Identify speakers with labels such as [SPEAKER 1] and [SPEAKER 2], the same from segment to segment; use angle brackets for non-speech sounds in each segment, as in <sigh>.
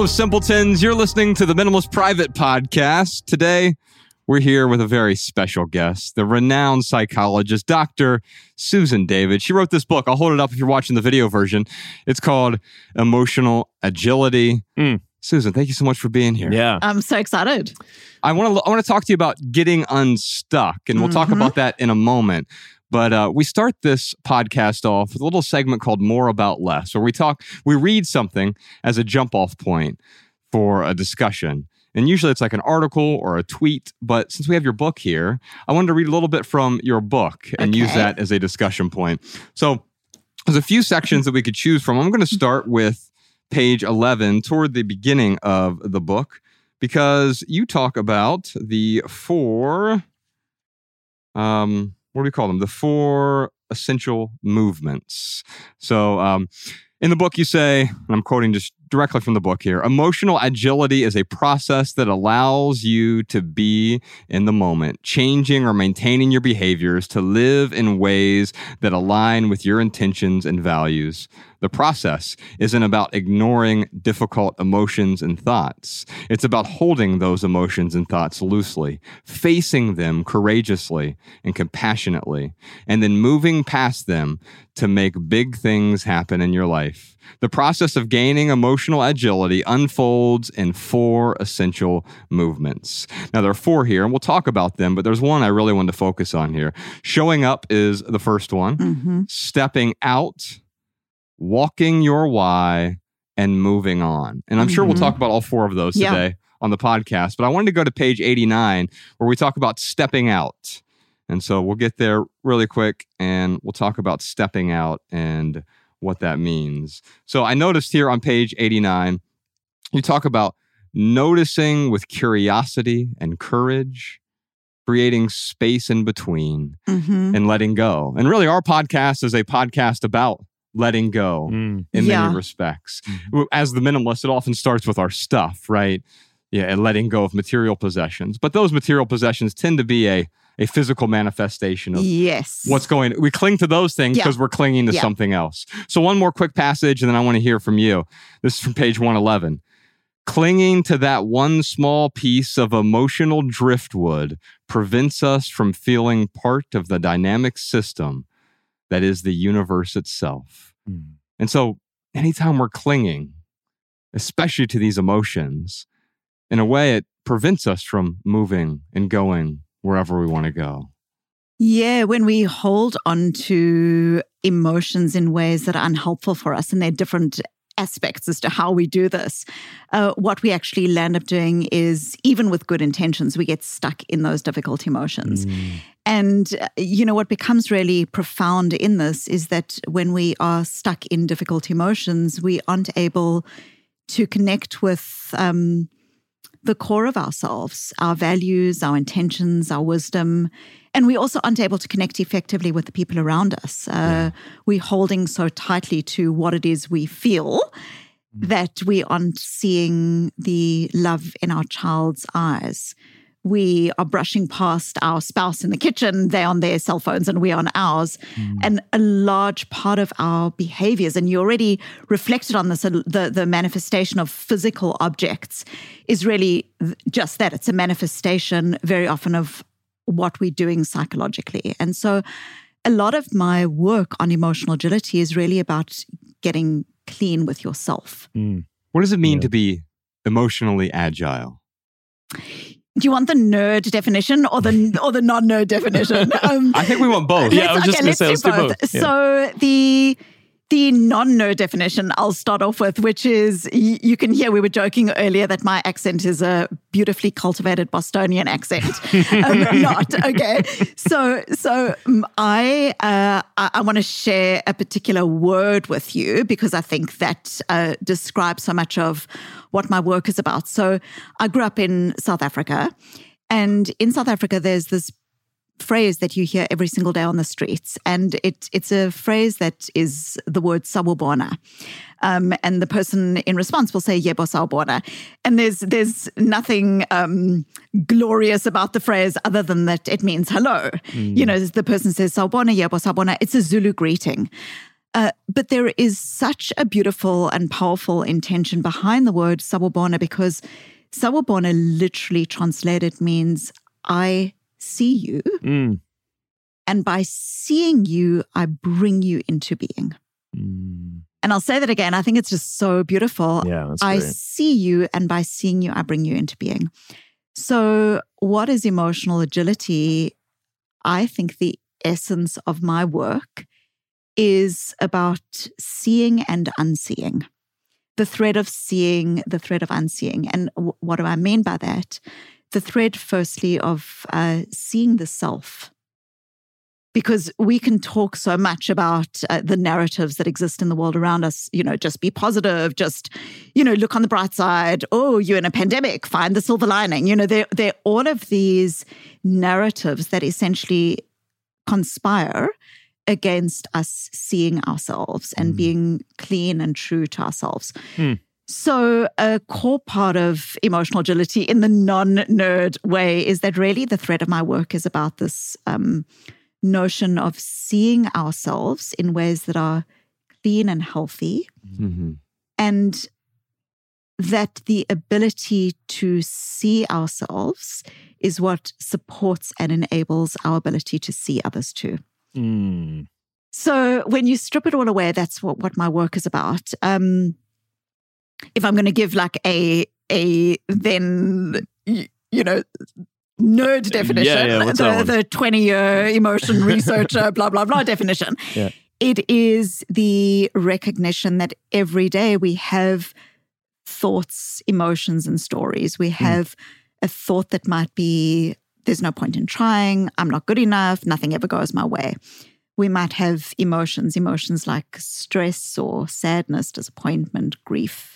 [SPEAKER 1] Hello, simpletons. You're listening to the Minimalist Private Podcast. Today, we're here with a very special guest, the renowned psychologist, Dr. Susan David. She wrote this book. I'll hold it up if you're watching the video version. It's called Emotional Agility.
[SPEAKER 2] Mm.
[SPEAKER 1] Susan, thank you so much for being here.
[SPEAKER 2] Yeah.
[SPEAKER 3] I'm so excited.
[SPEAKER 1] I want to I want to talk to you about getting unstuck, and we'll talk
[SPEAKER 3] Mhm.
[SPEAKER 1] about that in a moment. But uh, we start this podcast off with a little segment called "More About Less," where we talk, we read something as a jump off point for a discussion, and usually it's like an article or a tweet. But since we have your book here, I wanted to read a little bit from your book and use that as a discussion point. So there's a few sections that we could choose from. I'm going to start with page 11 toward the beginning of the book because you talk about the four um what do we call them? The four essential movements. So um in the book you say and i'm quoting just directly from the book here emotional agility is a process that allows you to be in the moment changing or maintaining your behaviors to live in ways that align with your intentions and values the process isn't about ignoring difficult emotions and thoughts. It's about holding those emotions and thoughts loosely, facing them courageously and compassionately, and then moving past them to make big things happen in your life. The process of gaining emotional agility unfolds in four essential movements. Now, there are four here, and we'll talk about them, but there's one I really want to focus on here. Showing up is the first one,
[SPEAKER 3] Mm-hmm.
[SPEAKER 1] stepping out, walking your why, and moving on. And I'm sure we'll
[SPEAKER 3] Mhm.
[SPEAKER 1] talk about all four of those
[SPEAKER 3] Yeah.
[SPEAKER 1] today on the podcast, but I wanted to go to page 89 where we talk about stepping out. And so we'll get there really quick and we'll talk about stepping out and what that means. So I noticed here on page 89, you talk about noticing with curiosity and courage, creating space in between
[SPEAKER 3] Mm-hmm.
[SPEAKER 1] and letting go. And really, our podcast is a podcast about letting go
[SPEAKER 2] Mm.
[SPEAKER 1] in
[SPEAKER 3] Yeah.
[SPEAKER 1] many respects. As the minimalist, it often starts with our stuff, right? Yeah, and letting go of material possessions. But those material possessions tend to be a, a physical manifestation of
[SPEAKER 3] Yes.
[SPEAKER 1] what's going we cling to those things
[SPEAKER 3] Yeah.
[SPEAKER 1] because we're clinging to
[SPEAKER 3] Yeah.
[SPEAKER 1] something else so one more quick passage and then i want to hear from you this is from page 111 clinging to that one small piece of emotional driftwood prevents us from feeling part of the dynamic system that is the universe itself
[SPEAKER 2] Mm.
[SPEAKER 1] and so anytime we're clinging especially to these emotions in a way it prevents us from moving and going wherever we want to go
[SPEAKER 3] Yeah, when we hold on to emotions in ways that are unhelpful for us, and there are different aspects as to how we do this, uh, what we actually land up doing is, even with good intentions, we get stuck in those difficult emotions.
[SPEAKER 2] Mm.
[SPEAKER 3] And, uh, you know, what becomes really profound in this is that when we are stuck in difficult emotions, we aren't able to connect with um, the core of ourselves, our values, our intentions, our wisdom. And we also aren't able to connect effectively with the people around us. Uh, We're holding so tightly to what it is we feel that we aren't seeing the love in our child's eyes. We are brushing past our spouse in the kitchen, they're on their cell phones and we're on ours. And a large part of our behaviors, and you already reflected on this, uh, the, the manifestation of physical objects is really just that. It's a manifestation very often of what we're doing psychologically. And so a lot of my work on emotional agility is really about getting clean with yourself.
[SPEAKER 2] Mm.
[SPEAKER 1] What does it mean
[SPEAKER 2] Yeah.
[SPEAKER 1] to be emotionally agile?
[SPEAKER 3] Do you want the nerd definition or the <laughs> or the non-nerd definition? <laughs> Um,
[SPEAKER 1] I think we want both.
[SPEAKER 2] Yeah, I was
[SPEAKER 3] let's-
[SPEAKER 2] just gonna say, let's do both. Yeah.
[SPEAKER 3] So the the non-nerd definition I'll start off with, which is you can hear we were joking earlier that my accent is a beautifully cultivated Bostonian accent. <laughs> um, not okay. So so um, I uh, I, I want to share a particular word with you because I think that uh, describes so much of what my work is about. So I grew up in South Africa, and in South Africa there's this phrase that you hear every single day on the streets. And it, it's a phrase that is the word sawubona. Um, and the person in response will say yebo sawubona. And there's there's nothing um, glorious about the phrase other than that it means hello. You know, the person says sawubona, yebo sawubona. It's a Zulu greeting. Uh, but there is such a beautiful and powerful intention behind the word sawubona because sawubona literally translated means I see you.
[SPEAKER 2] Mm.
[SPEAKER 3] And by seeing you, I bring you into being.
[SPEAKER 2] Mm.
[SPEAKER 3] And I'll say that again. I think it's just so beautiful.
[SPEAKER 2] Yeah,
[SPEAKER 3] I
[SPEAKER 2] great.
[SPEAKER 3] see you, and by seeing you, I bring you into being. So, what is emotional agility? I think the essence of my work is about seeing and unseeing, the thread of seeing, the thread of unseeing. And w- what do I mean by that? The thread, firstly, of uh, seeing the self because we can talk so much about uh, the narratives that exist in the world around us you know just be positive just you know look on the bright side oh you're in a pandemic find the silver lining you know they're, they're all of these narratives that essentially conspire against us seeing ourselves and
[SPEAKER 2] Mhm.
[SPEAKER 3] being clean and true to ourselves
[SPEAKER 2] Hmm.
[SPEAKER 3] So, a core part of emotional agility in the non nerd way is that really the thread of my work is about this um, notion of seeing ourselves in ways that are clean and healthy,
[SPEAKER 1] Mhm.
[SPEAKER 3] and that the ability to see ourselves is what supports and enables our ability to see others too.
[SPEAKER 2] Mm.
[SPEAKER 3] So when you strip it all away, that's what, what my work is about. Um, if I'm going to give like a a then you know nerd definition,
[SPEAKER 2] yeah, that
[SPEAKER 3] the the 20 year <laughs> emotion researcher blah blah blah definition,
[SPEAKER 2] Yeah.
[SPEAKER 3] it is the recognition that every day we have thoughts, emotions, and stories. We hmm. have a thought that might be there's no point in trying, I'm not good enough, nothing ever goes my way. We might have emotions, emotions like stress or sadness, disappointment, grief,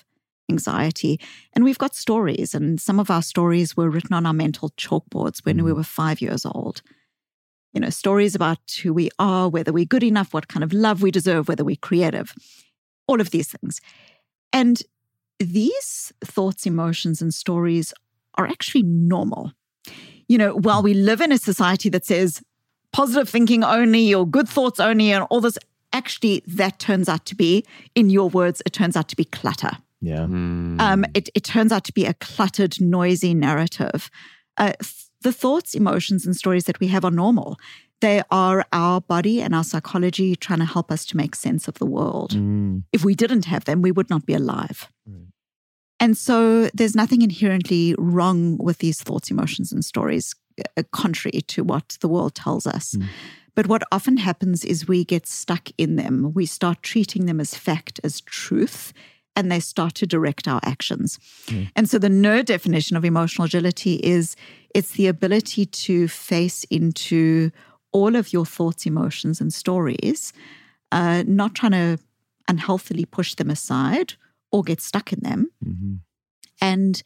[SPEAKER 3] anxiety. And we've got stories, and some of our stories were written on our mental chalkboards when we
[SPEAKER 2] Mhm.
[SPEAKER 3] were five years old. You know, stories about who we are, whether we're good enough, what kind of love we deserve, whether we're creative, all of these things. And these thoughts, emotions, and stories are actually normal. You know, while we live in a society that says positive thinking only or good thoughts only and all this, actually, that turns out to be, in your words, it turns out to be clutter.
[SPEAKER 2] Yeah.
[SPEAKER 1] Mm.
[SPEAKER 3] Um, it, it turns out to be a cluttered, noisy narrative. Uh, the thoughts, emotions, and stories that we have are normal. They are our body and our psychology trying to help us to make sense of the world.
[SPEAKER 2] Mm.
[SPEAKER 3] If we didn't have them, we would not be alive.
[SPEAKER 2] Right.
[SPEAKER 3] And so there's nothing inherently wrong with these thoughts, emotions, and stories, uh, contrary to what the world tells us.
[SPEAKER 2] Mm.
[SPEAKER 3] But what often happens is we get stuck in them. We start treating them as fact, as truth, and they start to direct our actions.
[SPEAKER 2] Mm.
[SPEAKER 3] And so the nerd definition of emotional agility is it's the ability to face into all of your thoughts, emotions, and stories, uh, not trying to unhealthily push them aside or get stuck in them.
[SPEAKER 2] Mhm.
[SPEAKER 3] And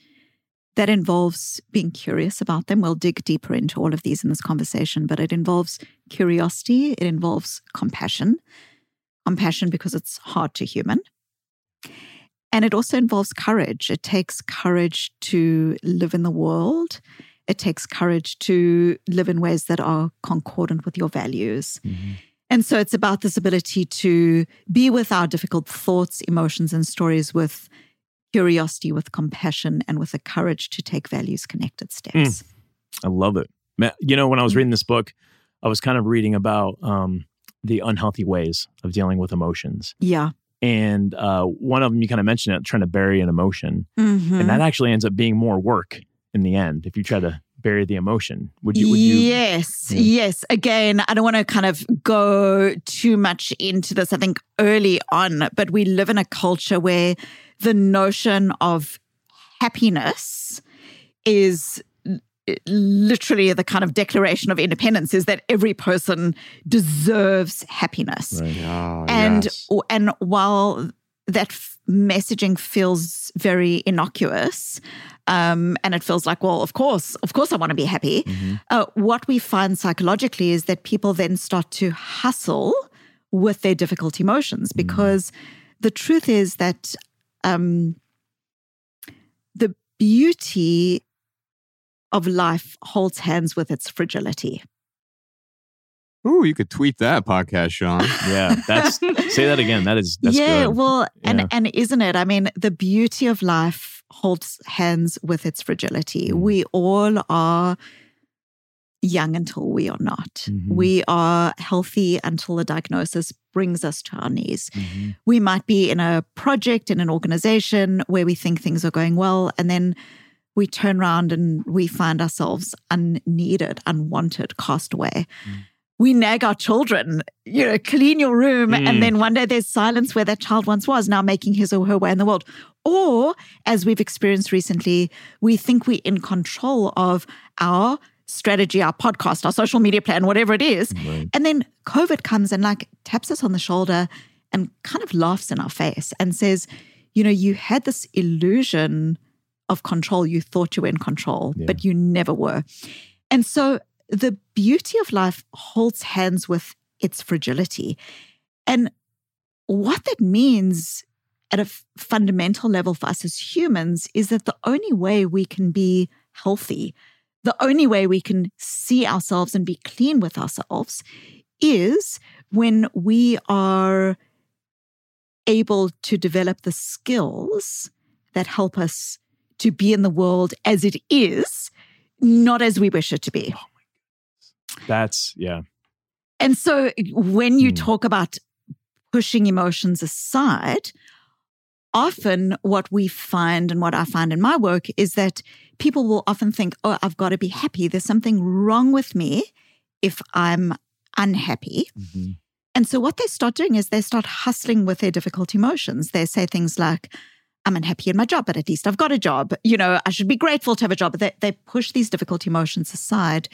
[SPEAKER 3] that involves being curious about them. We'll dig deeper into all of these in this conversation, but it involves curiosity, it involves compassion. Compassion because it's hard to human. And it also involves courage. It takes courage to live in the world. It takes courage to live in ways that are concordant with your values.
[SPEAKER 2] Mhm.
[SPEAKER 3] And so it's about this ability to be with our difficult thoughts, emotions, and stories with curiosity, with compassion, and with the courage to take values connected steps.
[SPEAKER 2] I love it. You know, when I was
[SPEAKER 3] Mm.
[SPEAKER 2] reading this book, I was kind of reading about um, the unhealthy ways of dealing with emotions.
[SPEAKER 3] Yeah.
[SPEAKER 2] And uh, one of them, you kind of mentioned it, trying to bury an emotion.
[SPEAKER 3] Mhm.
[SPEAKER 2] And that actually ends up being more work in the end if you try to bury the emotion. Would you? Would you?
[SPEAKER 3] yes,
[SPEAKER 2] Yeah.
[SPEAKER 3] yes. Again, I don't want to kind of go too much into this, I think, early on, but we live in a culture where the notion of happiness is literally the kind of declaration of independence is that every person deserves happiness.
[SPEAKER 2] Right.
[SPEAKER 1] Yeah,
[SPEAKER 3] and
[SPEAKER 1] yes.
[SPEAKER 3] and while that f- messaging feels very innocuous um, and it feels like well of course of course i want to be happy
[SPEAKER 2] Mhm.
[SPEAKER 3] uh, what we find psychologically is that people then start to hustle with their difficult emotions because the truth is that um, the beauty of life holds hands with its fragility
[SPEAKER 1] Ooh, you could tweet that podcast, Sean. <laughs>
[SPEAKER 2] Yeah, that's say that again. That is that's
[SPEAKER 3] yeah,
[SPEAKER 2] good.
[SPEAKER 3] well, and
[SPEAKER 2] Yeah.
[SPEAKER 3] and isn't it? I mean, the beauty of life holds hands with its fragility.
[SPEAKER 2] Mm.
[SPEAKER 3] We all are young until we are not.
[SPEAKER 2] Mhm.
[SPEAKER 3] We are healthy until a diagnosis brings us to our knees.
[SPEAKER 2] Mhm.
[SPEAKER 3] We might be in a project in an organization where we think things are going well, and then we turn around and we find ourselves unneeded, unwanted, cast away.
[SPEAKER 2] Mm.
[SPEAKER 3] We nag our children, you know, clean your room.
[SPEAKER 2] Mm.
[SPEAKER 3] And then one day there's silence where that child once was, now making his or her way in the world. Or, as we've experienced recently, we think we're in control of our strategy, our podcast, our social media plan, whatever it is.
[SPEAKER 2] Right.
[SPEAKER 3] And then COVID comes and like taps us on the shoulder and kind of laughs in our face and says, you know, you had this illusion of control. You thought you were in control,
[SPEAKER 2] Yeah.
[SPEAKER 3] but you never were. And so the beauty of life holds hands with its fragility. And what that means at a f- fundamental level for us as humans is that the only way we can be healthy, the only way we can see ourselves and be clean with ourselves is when we are able to develop the skills that help us to be in the world as it is, not as we wish it to be.
[SPEAKER 2] That's yeah.
[SPEAKER 3] And so when you
[SPEAKER 2] Hmm.
[SPEAKER 3] talk about pushing emotions aside, often what we find and what I find in my work is that people will often think, oh, I've got to be happy. There's something wrong with me if I'm unhappy.
[SPEAKER 2] Mhm.
[SPEAKER 3] And so what they start doing is they start hustling with their difficult emotions. They say things like, I'm unhappy in my job, but at least I've got a job. You know, I should be grateful to have a job. They, they push these difficult emotions aside.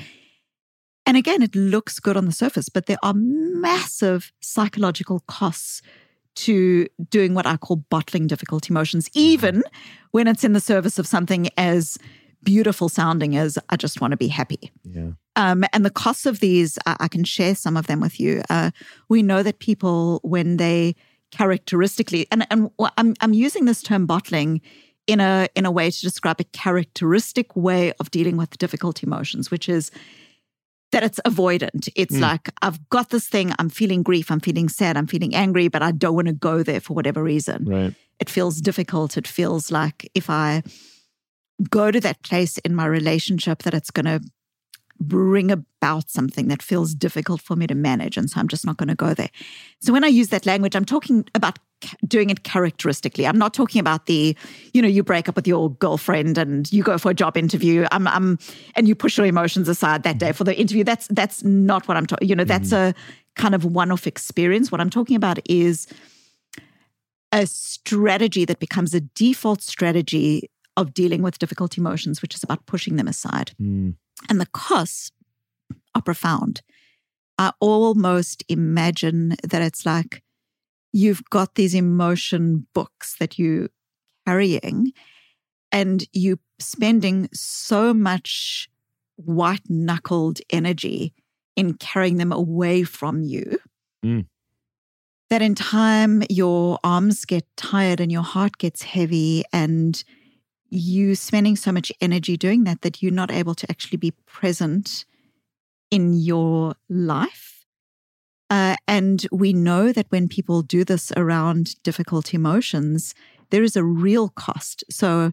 [SPEAKER 3] And again, it looks good on the surface, but there are massive psychological costs to doing what I call bottling difficult emotions, even when it's in the service of something as beautiful sounding as I just want to be happy.
[SPEAKER 2] Yeah.
[SPEAKER 3] Um, and the costs of these, I, I can share some of them with you. Uh, we know that people, when they characteristically, and, and I'm, I'm using this term bottling in a in a way to describe a characteristic way of dealing with difficult emotions, which is that it's avoidant. It's
[SPEAKER 2] Mm.
[SPEAKER 3] like I've got this thing, I'm feeling grief, I'm feeling sad, I'm feeling angry, but I don't want to go there for whatever reason
[SPEAKER 2] Right.
[SPEAKER 3] it feels difficult. It feels like if I go to that place in my relationship, that it's going to bring about something that feels difficult for me to manage. And so I'm just not going to go there. So when I use that language, I'm talking about doing it characteristically. I'm not talking about the, you know, you break up with your girlfriend and you go for a job interview. I'm, I'm, and you push your emotions aside that day for the interview. That's that's not what I'm talking. You know, that's a kind of one-off experience. What I'm talking about is a strategy that becomes a default strategy of dealing with difficult emotions, which is about pushing them aside.
[SPEAKER 2] Mm.
[SPEAKER 3] And the costs are profound. I almost imagine that it's like you've got these emotion books that you're carrying and you're spending so much white knuckled energy in carrying them away from you
[SPEAKER 2] Mm.
[SPEAKER 3] that in time your arms get tired and your heart gets heavy and you spending so much energy doing that that you're not able to actually be present in your life. Uh, and we know that when people do this around difficult emotions, there is a real cost. So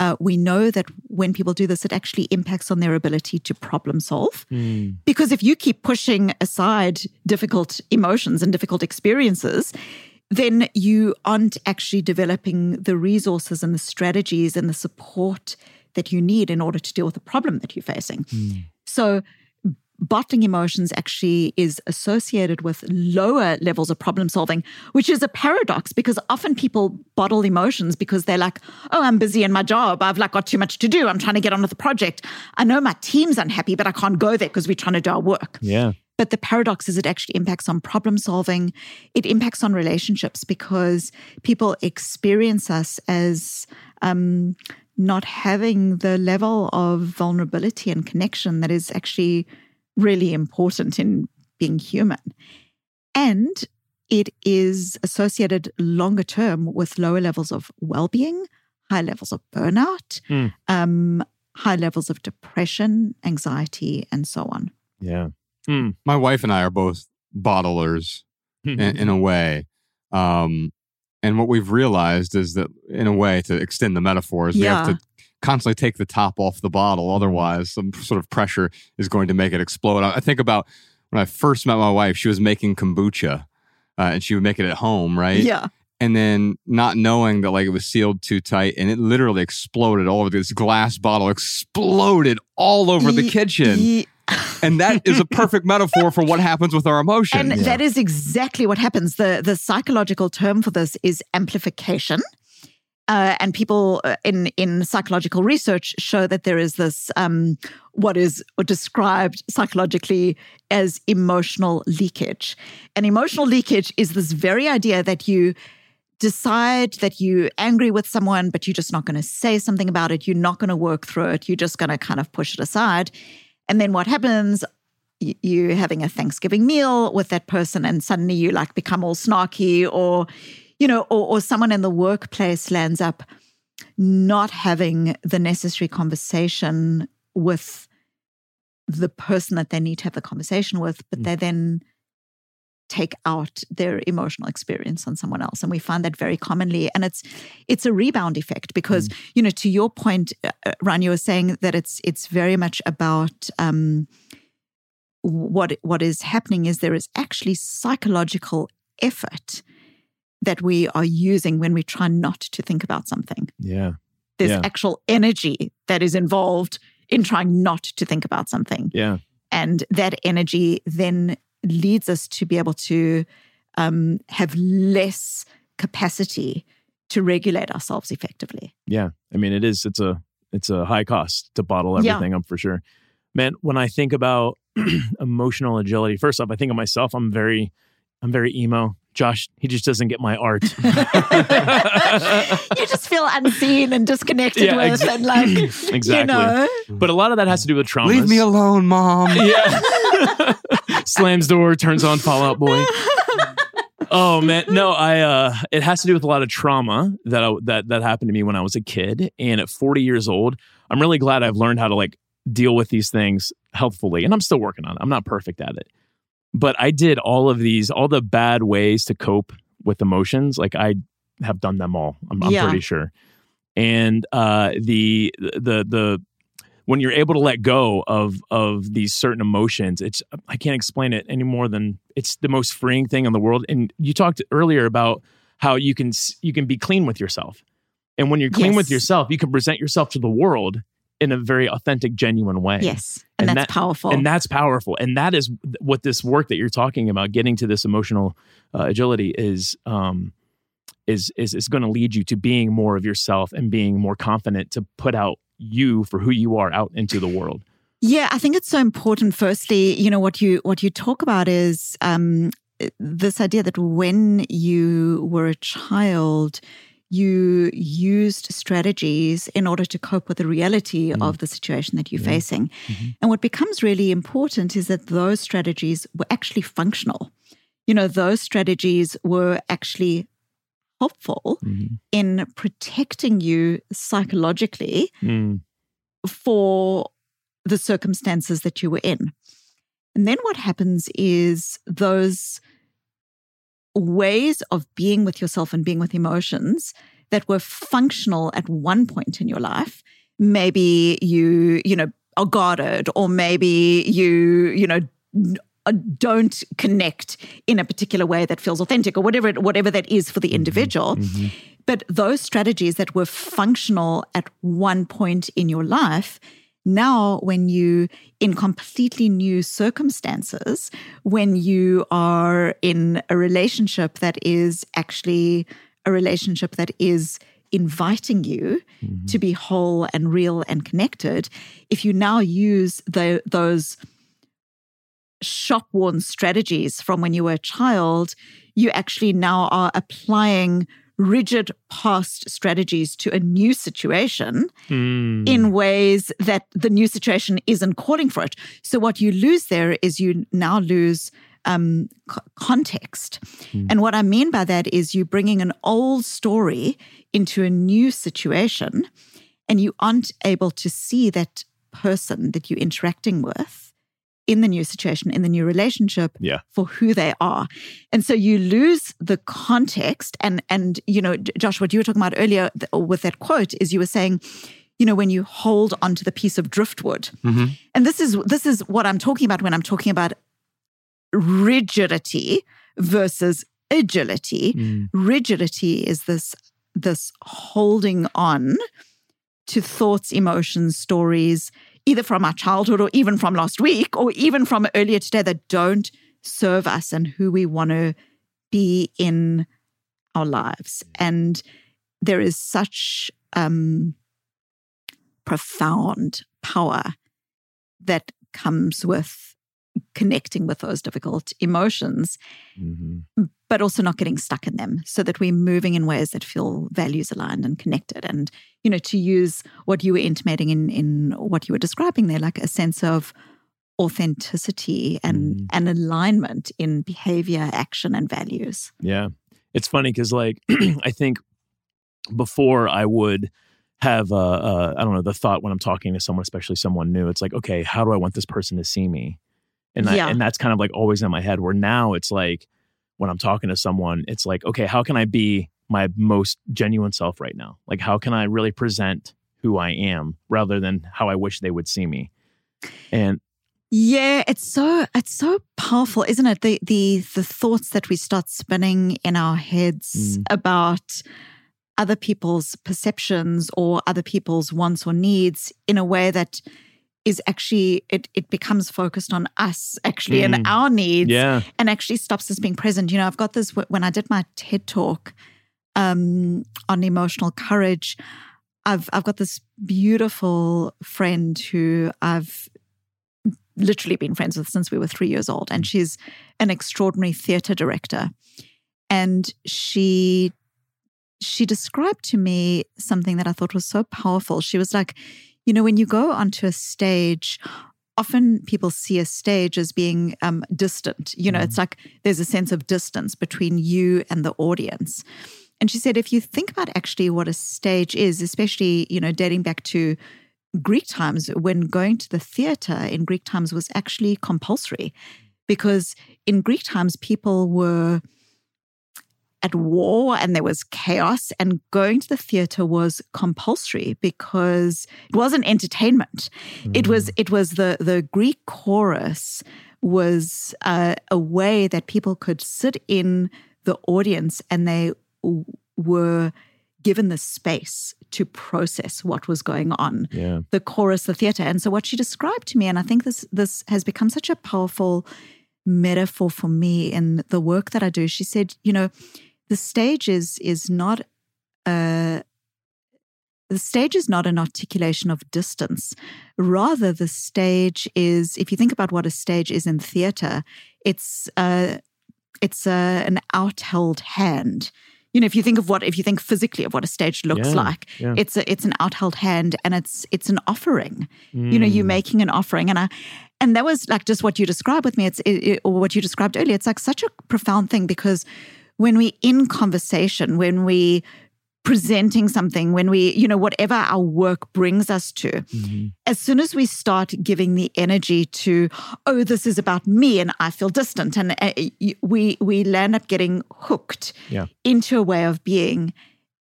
[SPEAKER 3] uh, we know that when people do this, it actually impacts on their ability to problem solve.
[SPEAKER 2] Mm.
[SPEAKER 3] Because if you keep pushing aside difficult emotions and difficult experiences, then you aren't actually developing the resources and the strategies and the support that you need in order to deal with the problem that you're facing.
[SPEAKER 2] Mm.
[SPEAKER 3] So, bottling emotions actually is associated with lower levels of problem solving, which is a paradox because often people bottle emotions because they're like, oh, I'm busy in my job. I've like got too much to do. I'm trying to get on with the project. I know my team's unhappy, but I can't go there because we're trying to do our work.
[SPEAKER 2] Yeah.
[SPEAKER 3] But the paradox is it actually impacts on problem solving. It impacts on relationships because people experience us as um, not having the level of vulnerability and connection that is actually really important in being human. And it is associated longer term with lower levels of well being, high levels of burnout,
[SPEAKER 2] Mm.
[SPEAKER 3] um, high levels of depression, anxiety, and so on.
[SPEAKER 2] Yeah. Hmm.
[SPEAKER 1] my wife and I are both bottlers in, in a way. Um, and what we've realized is that, in a way, to extend the metaphors, we have to constantly take the top off the bottle. Otherwise, some sort of pressure is going to make it explode. I I think about when I first met my wife, she was making kombucha. Uh, and she would make it at home, right?
[SPEAKER 3] Yeah.
[SPEAKER 1] and then not knowing that like it was sealed too tight and it literally exploded all over this glass bottle exploded all over the
[SPEAKER 3] Ye-
[SPEAKER 1] kitchen
[SPEAKER 3] ye-
[SPEAKER 1] and that is a perfect metaphor for what happens with our emotions
[SPEAKER 3] And
[SPEAKER 2] Yeah.
[SPEAKER 3] that is exactly what happens. The the psychological term for this is amplification. Uh, and people uh, in in psychological research show that there is this um, what is described psychologically as emotional leakage. And emotional leakage is this very idea that you decide that you're angry with someone, but you're just not going to say something about it. You're not going to work through it. You're just going to kind of push it aside. And then what happens? you having a Thanksgiving meal with that person, and suddenly you like become all snarky, or you know, or, or someone in the workplace lands up not having the necessary conversation with the person that they need to have the conversation with, but
[SPEAKER 2] Mm.
[SPEAKER 3] they then take out their emotional experience on someone else and we find that very commonly and it's it's a rebound effect because you know to your point uh, uh, you were saying that it's it's very much about um what what is happening is there is actually psychological effort that we are using when we try not to think about something
[SPEAKER 2] yeah.
[SPEAKER 3] there's
[SPEAKER 2] Yeah.
[SPEAKER 3] actual energy that is involved in trying not to think about something
[SPEAKER 2] Yeah.
[SPEAKER 3] and that energy then leads us to be able to um, have less capacity to regulate ourselves effectively
[SPEAKER 2] Yeah. I mean, it is, it's a, it's a high cost to bottle
[SPEAKER 3] Yeah.
[SPEAKER 2] everything up for sure. Man, when I think about <clears throat> emotional agility, first off, I think of myself, I'm very, I'm very emo. Josh, he just doesn't get my art. <laughs> <laughs>
[SPEAKER 3] you just feel unseen and disconnected
[SPEAKER 2] Yeah,
[SPEAKER 3] with
[SPEAKER 2] exa-
[SPEAKER 3] and like <clears throat>
[SPEAKER 2] exactly.
[SPEAKER 3] you know
[SPEAKER 2] But a lot of that has to do with trauma.
[SPEAKER 1] leave me alone mom
[SPEAKER 2] Yeah. <laughs> Slams door, turns on Fall Out Boy. Oh man, no, I uh it has to do with a lot of trauma that I, that that happened to me when I was a kid and at 40 years old, I'm really glad I've learned how to like deal with these things healthfully and I'm still working on it. I'm not perfect at it. But I did all of these all the bad ways to cope with emotions, like I have done them all. I'm, I'm
[SPEAKER 3] Yeah.
[SPEAKER 2] pretty sure. And uh the the the when you're able to let go of of these certain emotions it's i can't explain it any more than it's the most freeing thing in the world. And you talked earlier about how you can you can be clean with yourself. And when you're clean with yourself you can present yourself to the world in a very authentic genuine way.
[SPEAKER 3] Yes. And,
[SPEAKER 2] And
[SPEAKER 3] that's
[SPEAKER 2] that-
[SPEAKER 3] powerful.
[SPEAKER 2] and that's powerful. And that is what this work that you're talking about getting to this emotional uh, agility is um is is is going to lead you to being more of yourself and being more confident to put out you for who you are out into the world
[SPEAKER 3] Yeah, I think it's so important. Firstly, you know what you what you talk about is um, this idea that when you were a child, you used strategies in order to cope with the reality
[SPEAKER 2] Mm.
[SPEAKER 3] of the situation that you're
[SPEAKER 2] Yeah.
[SPEAKER 3] facing.
[SPEAKER 2] Mhm.
[SPEAKER 3] And what becomes really important is that those strategies were actually functional. You know, those strategies were actually helpful in protecting you psychologically
[SPEAKER 2] Mm.
[SPEAKER 3] for the circumstances that you were in. And then what happens is those ways of being with yourself and being with emotions that were functional at one point in your life, maybe you, you know, are guarded or maybe you, you know, don't connect in a particular way that feels authentic or whatever it, whatever that is for the individual
[SPEAKER 2] Mhm.
[SPEAKER 3] but those strategies that were functional at one point in your life, now when you in completely new circumstances, when you are in a relationship that is actually a relationship that is inviting you
[SPEAKER 2] Mhm.
[SPEAKER 3] to be whole and real and connected, if you now use the, those shop worn strategies from when you were a child, you actually now are applying rigid past strategies to a new situation
[SPEAKER 2] Mm.
[SPEAKER 3] in ways that the new situation isn't calling for it. So, what you lose there is you now lose um, co- context.
[SPEAKER 2] Mm.
[SPEAKER 3] And what I mean by that is you bringing an old story into a new situation, and you aren't able to see that person that you're interacting with in the new situation, in the new relationship
[SPEAKER 2] Yeah.
[SPEAKER 3] for who they are. And so you lose the context. And, and you know, Josh, what you were talking about earlier with that quote is you were saying, you know, when you hold onto the piece of driftwood.
[SPEAKER 1] Mhm.
[SPEAKER 3] And this is this is what I'm talking about when I'm talking about rigidity versus agility
[SPEAKER 2] Mm.
[SPEAKER 3] rigidity is this this holding on to thoughts emotions stories either from our childhood or even from last week or even from earlier today that don't serve us and who we want to be in our lives. And there is such um profound power that comes with connecting with those difficult emotions
[SPEAKER 2] Mhm.
[SPEAKER 3] but also not getting stuck in them so that we're moving in ways that feel values aligned and connected and you know to use what you were intimating in in what you were describing there like a sense of authenticity and
[SPEAKER 2] Mm.
[SPEAKER 3] and alignment in behavior action and values
[SPEAKER 2] Yeah. It's funny because, like, <clears throat> I think before I would have, uh, uh, I don't know, the thought when I'm talking to someone, especially someone new, it's like, okay, how do I want this person to see me? And,
[SPEAKER 3] Yeah.
[SPEAKER 2] and that's kind of like always in my head. Where now it's like, when I'm talking to someone, it's like, okay, how can I be my most genuine self right now? Like, how can I really present who I am rather than how I wish they would see me? And
[SPEAKER 3] Yeah, it's so it's so powerful, isn't it? The the the thoughts that we start spinning in our heads
[SPEAKER 2] Mm.
[SPEAKER 3] about other people's perceptions or other people's wants or needs in a way that is actually it it becomes focused on us actually and
[SPEAKER 2] Mm.
[SPEAKER 3] our needs
[SPEAKER 2] yeah,
[SPEAKER 3] and actually stops us being present. You know, I've got this when I did my TED talk um, on emotional courage. I've I've got this beautiful friend who I've literally been friends with since we were three years old, and she's an extraordinary theatre director. And she she described to me something that I thought was so powerful. She was like, you know, when you go onto a stage, often people see a stage as being um, distant. You know,
[SPEAKER 2] Mhm.
[SPEAKER 3] it's like there's a sense of distance between you and the audience. And she said, if you think about actually what a stage is, especially, you know, dating back to Greek times, when going to the theater in Greek times was actually compulsory because in Greek times, people were at war and there was chaos and going to the theater was compulsory because it wasn't entertainment it was it was the the greek chorus was uh, a way that people could sit in the audience and they w- were given the space to process what was going on
[SPEAKER 2] yeah,
[SPEAKER 3] the chorus, the theater. And so what she described to me, and I think this this has become such a powerful metaphor for me in the work that I do. She said, you know, the stage is is not a the stage is not an articulation of distance. Rather, the stage is, if you think about what a stage is in theater, it's uh, it's uh, an outheld hand. You know, if you think of what, if you think physically of what a stage looks
[SPEAKER 2] Yeah,
[SPEAKER 3] like,
[SPEAKER 2] yeah.
[SPEAKER 3] it's a, it's an outheld hand, and it's it's an offering you know
[SPEAKER 2] you're
[SPEAKER 3] making an offering and i and that was like just what you described with me it's it, it- or what you described earlier it's like such a profound thing because when we're in conversation when we presenting something when we you know whatever our work brings us to
[SPEAKER 2] Mhm.
[SPEAKER 3] as soon as we start giving the energy to oh this is about me and i feel distant and uh, we we land up getting hooked
[SPEAKER 2] Yeah.
[SPEAKER 3] into a way of being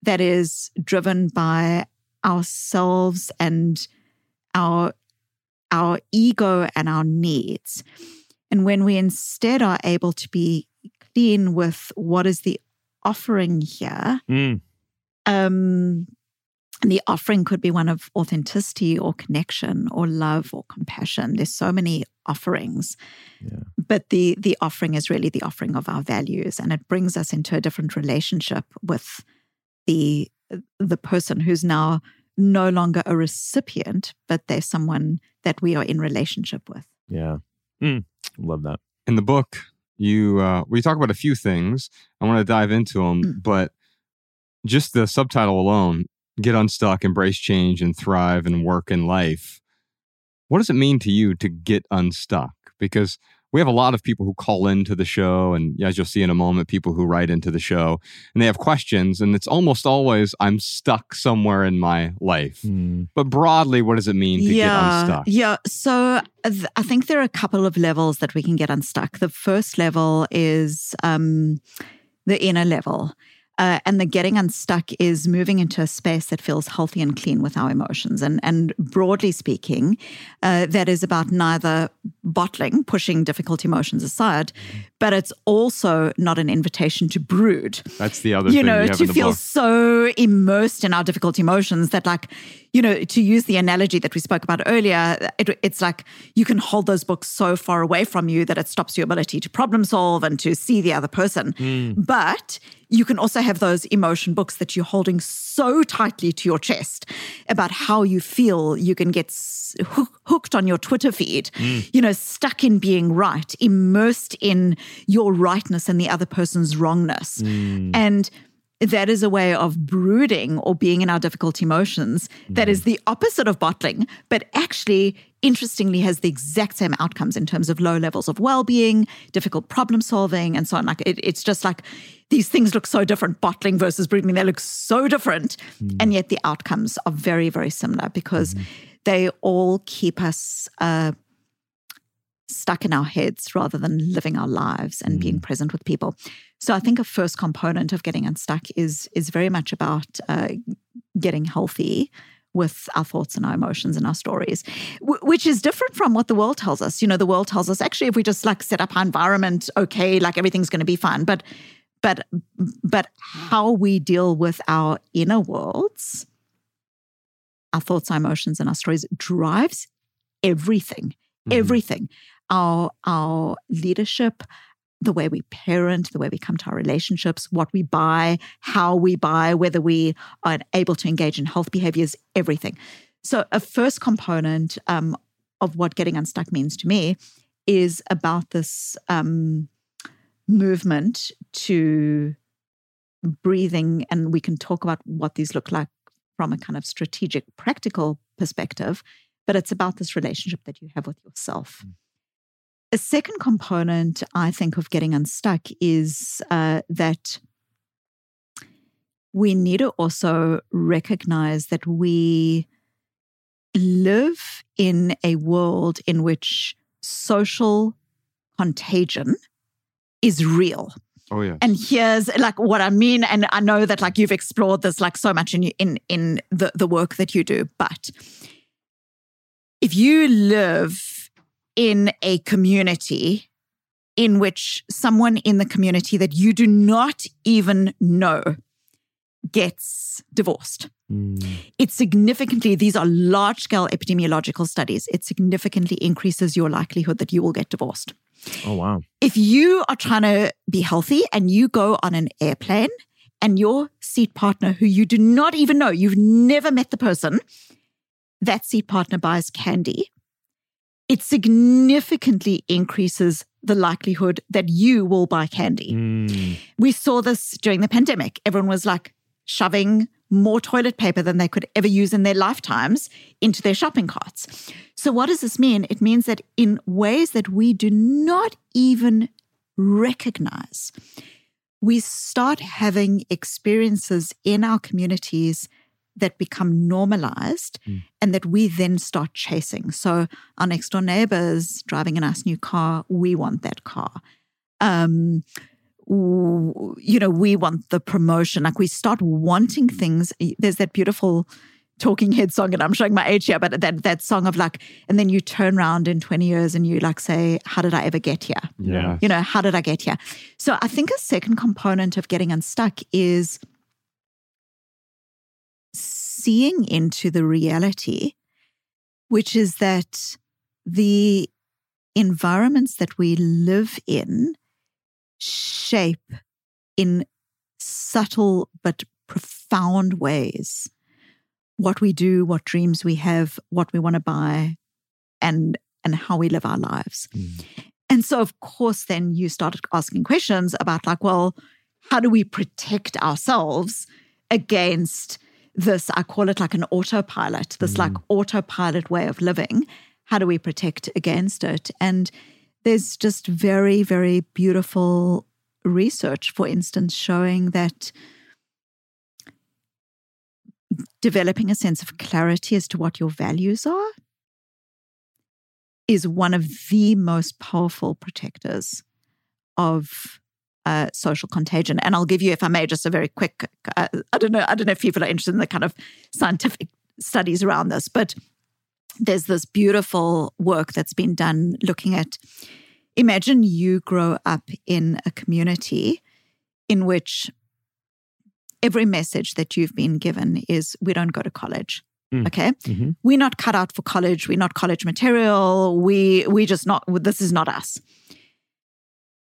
[SPEAKER 3] that is driven by ourselves and our our ego and our needs and when we instead are able to be clean with what is the offering here
[SPEAKER 2] Mm.
[SPEAKER 3] um, and the offering could be one of authenticity or connection or love or compassion. There's so many offerings,
[SPEAKER 2] Yeah.
[SPEAKER 3] but the the offering is really the offering of our values, and it brings us into a different relationship with the the person who's now no longer a recipient, but they're someone that we are in relationship with.
[SPEAKER 2] Yeah. Mm. Love that.
[SPEAKER 1] in the book you uh we talk about a few things. I want to dive into them
[SPEAKER 3] Mm.
[SPEAKER 1] but just the subtitle alone get unstuck embrace change and thrive and work in life. What does it mean to you to get unstuck? Because we have a lot of people who call into the show, and as you'll see in a moment, people who write into the show and they have questions, and it's almost always I'm stuck somewhere in my life.
[SPEAKER 2] Mm.
[SPEAKER 1] But broadly, what does it mean to get unstuck?
[SPEAKER 3] yeah. So uh, th- I think there are a couple of levels that we can get unstuck. The first level is um, the inner level. Uh, and the getting unstuck is moving into a space that feels healthy and clean with our emotions. And, and broadly speaking, uh, that is about neither bottling, pushing difficult emotions aside, but it's also not an invitation to brood
[SPEAKER 1] That's the other
[SPEAKER 3] you
[SPEAKER 1] thing
[SPEAKER 3] know,
[SPEAKER 1] you
[SPEAKER 3] to feel
[SPEAKER 1] book.
[SPEAKER 3] so immersed in our difficult emotions that, like, you know, to use the analogy that we spoke about earlier, it, it's like you can hold those books so far away from you that it stops your ability to problem solve and to see the other person. Hmm. But you can also have those emotion books that you're holding so tightly to your chest about how you feel. You can get hooked on your Twitter feed, hmm. you know, stuck in being right, immersed in your rightness and the other person's wrongness. Hmm. And that is a way of brooding or being in our difficult emotions that is mm. the opposite of bottling, but actually, interestingly, has the exact same outcomes in terms of low levels of well being, difficult problem solving, and so on. Like, it, it's just like these things look so different bottling versus brooding. They look so different. Mm. And yet, the outcomes are very, very similar because mm-hmm. they all keep us. Uh, stuck in our heads rather than living our lives and being mm. present with people. So I think a first component of getting unstuck is is very much about uh, getting healthy with our thoughts and our emotions and our stories, w- which is different from what the world tells us. You know, the world tells us actually if we just like set up our environment, okay, like everything's going to be fine. But but but how we deal with our inner worlds, our thoughts, our emotions, and our stories drives everything
[SPEAKER 1] Mhm.
[SPEAKER 3] everything our our leadership the way we parent the way we come to our relationships what we buy how we buy whether we are able to engage in health behaviors everything so a first component um, of what getting unstuck means to me is about this um, movement to breathing and we can talk about what these look like from a kind of strategic practical perspective but it's about this relationship that you have with yourself. A second component, I think, of getting unstuck is uh, that we need to also recognize that we live in a world in which social contagion is real.
[SPEAKER 1] Oh yeah.
[SPEAKER 3] And here's like what I mean, and I know that like you've explored this like so much in in in the the work that you do, but if you live in a community in which someone in the community that you do not even know gets divorced,
[SPEAKER 2] Mm.
[SPEAKER 3] it significantly, these are large scale epidemiological studies, it significantly increases your likelihood that you will get divorced.
[SPEAKER 2] Oh wow.
[SPEAKER 3] If you are trying to be healthy and you go on an airplane and your seat partner, who you do not even know, you've never met the person, that seat partner buys candy, it significantly increases the likelihood that you will buy candy.
[SPEAKER 2] Mm.
[SPEAKER 3] We saw this during the pandemic. Everyone was like shoving more toilet paper than they could ever use in their lifetimes into their shopping carts. So, what does this mean? It means that in ways that we do not even recognize, we start having experiences in our communities that become normalized
[SPEAKER 2] Mm.
[SPEAKER 3] and that we then start chasing. So, our next door neighbors driving a nice new car, we want that car. Um, you know, we want the promotion. Like we start wanting things. There's that beautiful Talking Heads song, and I'm showing my age here, but that that song of like, and then you turn around in 20 years and you like say, How did I ever get here?
[SPEAKER 1] Yeah.
[SPEAKER 3] You know, how did I get here? So I think a second component of getting unstuck is seeing into the reality, which is that the environments that we live in shape in subtle but profound ways what we do, what dreams we have, what we want to buy, and and how we live our lives.
[SPEAKER 2] Mm.
[SPEAKER 3] And so, of course, then you started asking questions about like, well, how do we protect ourselves against this? I call it like an autopilot, this mm. like autopilot way of living. How do we protect against it? And there's just very, very beautiful research, for instance, showing that developing a sense of clarity as to what your values are is one of the most powerful protectors of uh, social contagion. And I'll give you, if I may, just a very quick. Uh, I don't know. I don't know if people are interested in the kind of scientific studies around this, but there's this beautiful work that's been done looking at. Imagine you grow up in a community in which every message that you've been given is we don't go to college.
[SPEAKER 2] Mm.
[SPEAKER 3] Okay.
[SPEAKER 2] Mhm.
[SPEAKER 3] We're not cut out for college. We're not college material. We we just not this is not us.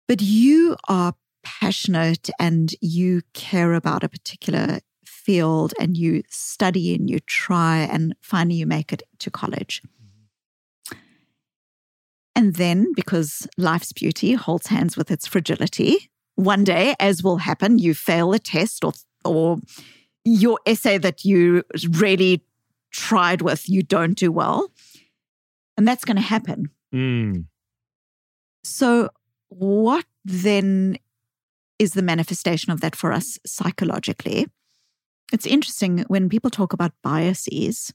[SPEAKER 3] But you are passionate and you care about a particular field and you study and you try and finally you make it to college. And then, because life's beauty holds hands with its fragility, one day, as will happen, you fail a test or or your essay that you really tried with, you don't do well. And that's going to happen.
[SPEAKER 2] Mm.
[SPEAKER 3] So, what then is the manifestation of that for us psychologically? It's interesting when people talk about biases,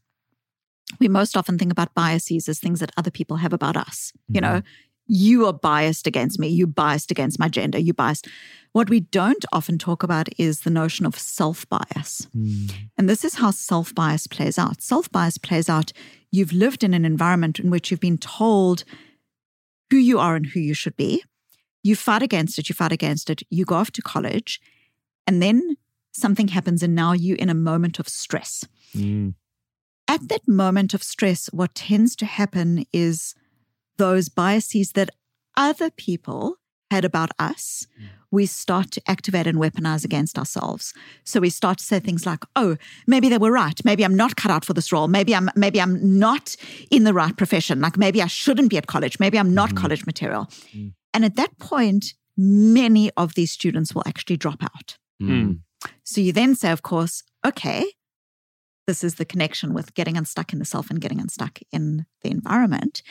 [SPEAKER 3] we most often think about biases as things that other people have about us. You know, you are biased against me, you biased against my gender, you biased. What we don't often talk about is the notion of self bias.
[SPEAKER 2] Mm.
[SPEAKER 3] And this is how self bias plays out. Self bias plays out you've lived in an environment in which you've been told who you are and who you should be. You fight against it, you fight against it, you go off to college, and then something happens, and now you're in a moment of stress.
[SPEAKER 2] Mm.
[SPEAKER 3] At that moment of stress, what tends to happen is those biases that other people had about us, we start to activate and weaponize against ourselves. So we start to say things like, "Oh, maybe they were right. Maybe I'm not cut out for this role. Maybe I'm maybe I'm not in the right profession. Like maybe I shouldn't be at college. Maybe I'm not
[SPEAKER 2] Mhm.
[SPEAKER 3] college material."
[SPEAKER 2] Mm.
[SPEAKER 3] And at that point, many of these students will actually drop out.
[SPEAKER 1] Mm.
[SPEAKER 3] So you then say, of course, okay, this is the connection with getting unstuck in the self and getting unstuck in the environment.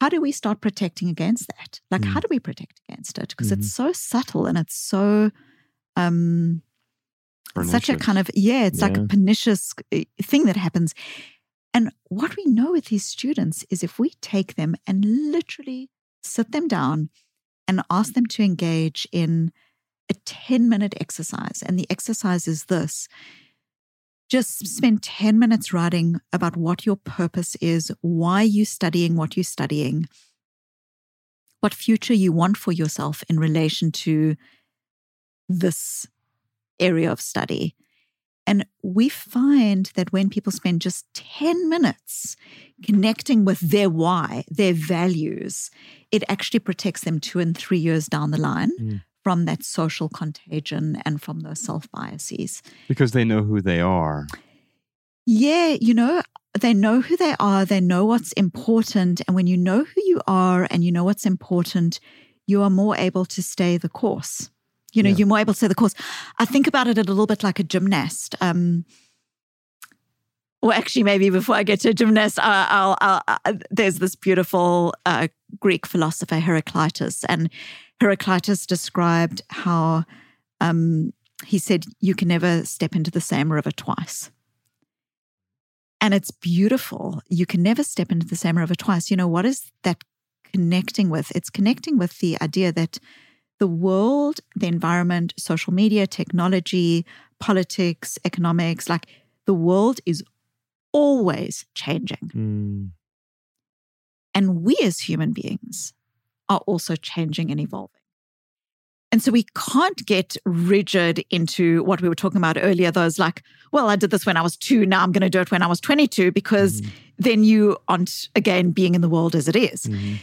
[SPEAKER 3] How do we start protecting against that? Like, how
[SPEAKER 2] Mm.
[SPEAKER 3] do we protect against it? Because it's so subtle and it's so, um, such a kind of, yeah, it's like a pernicious uh, thing that happens. And what we know with these students is if we take them and literally sit them down and ask them to engage in a 10 minute exercise, and the exercise is this just spend 10 minutes writing about what your purpose is, why you're studying what you're studying, what future you want for yourself in relation to this area of study. And we find that when people spend just 10 minutes connecting with their why, their values, it actually protects them two and three years down the line
[SPEAKER 2] Mm.
[SPEAKER 3] from that social contagion and from those self biases.
[SPEAKER 1] because they know who they are.
[SPEAKER 3] Yeah, you know, they know who they are, they know what's important. And when you know who you are and you know what's important, you are more able to stay the course. You know,
[SPEAKER 2] Yeah.
[SPEAKER 3] you're more able to stay the course. I think about it a little bit like a gymnast. Um, well, actually, maybe before I get to a gymnast, I'll, I'll, uh, there's this beautiful uh, Greek philosopher, Heraclitus. And Heraclitus described how um, he said, You can never step into the same river twice. And it's beautiful. You can never step into the same river twice. You know, what is that connecting with? It's connecting with the idea that the world, the environment, social media, technology, politics, economics, like the world is always changing.
[SPEAKER 2] Mm.
[SPEAKER 3] And we as human beings are also changing and evolving. And so we can't get rigid into what we were talking about earlier, those like, well, I did this when I was two, now I'm going to do it when I was 22, because
[SPEAKER 2] Mhm.
[SPEAKER 3] then you aren't, again, being in the world as it is.
[SPEAKER 2] Mhm.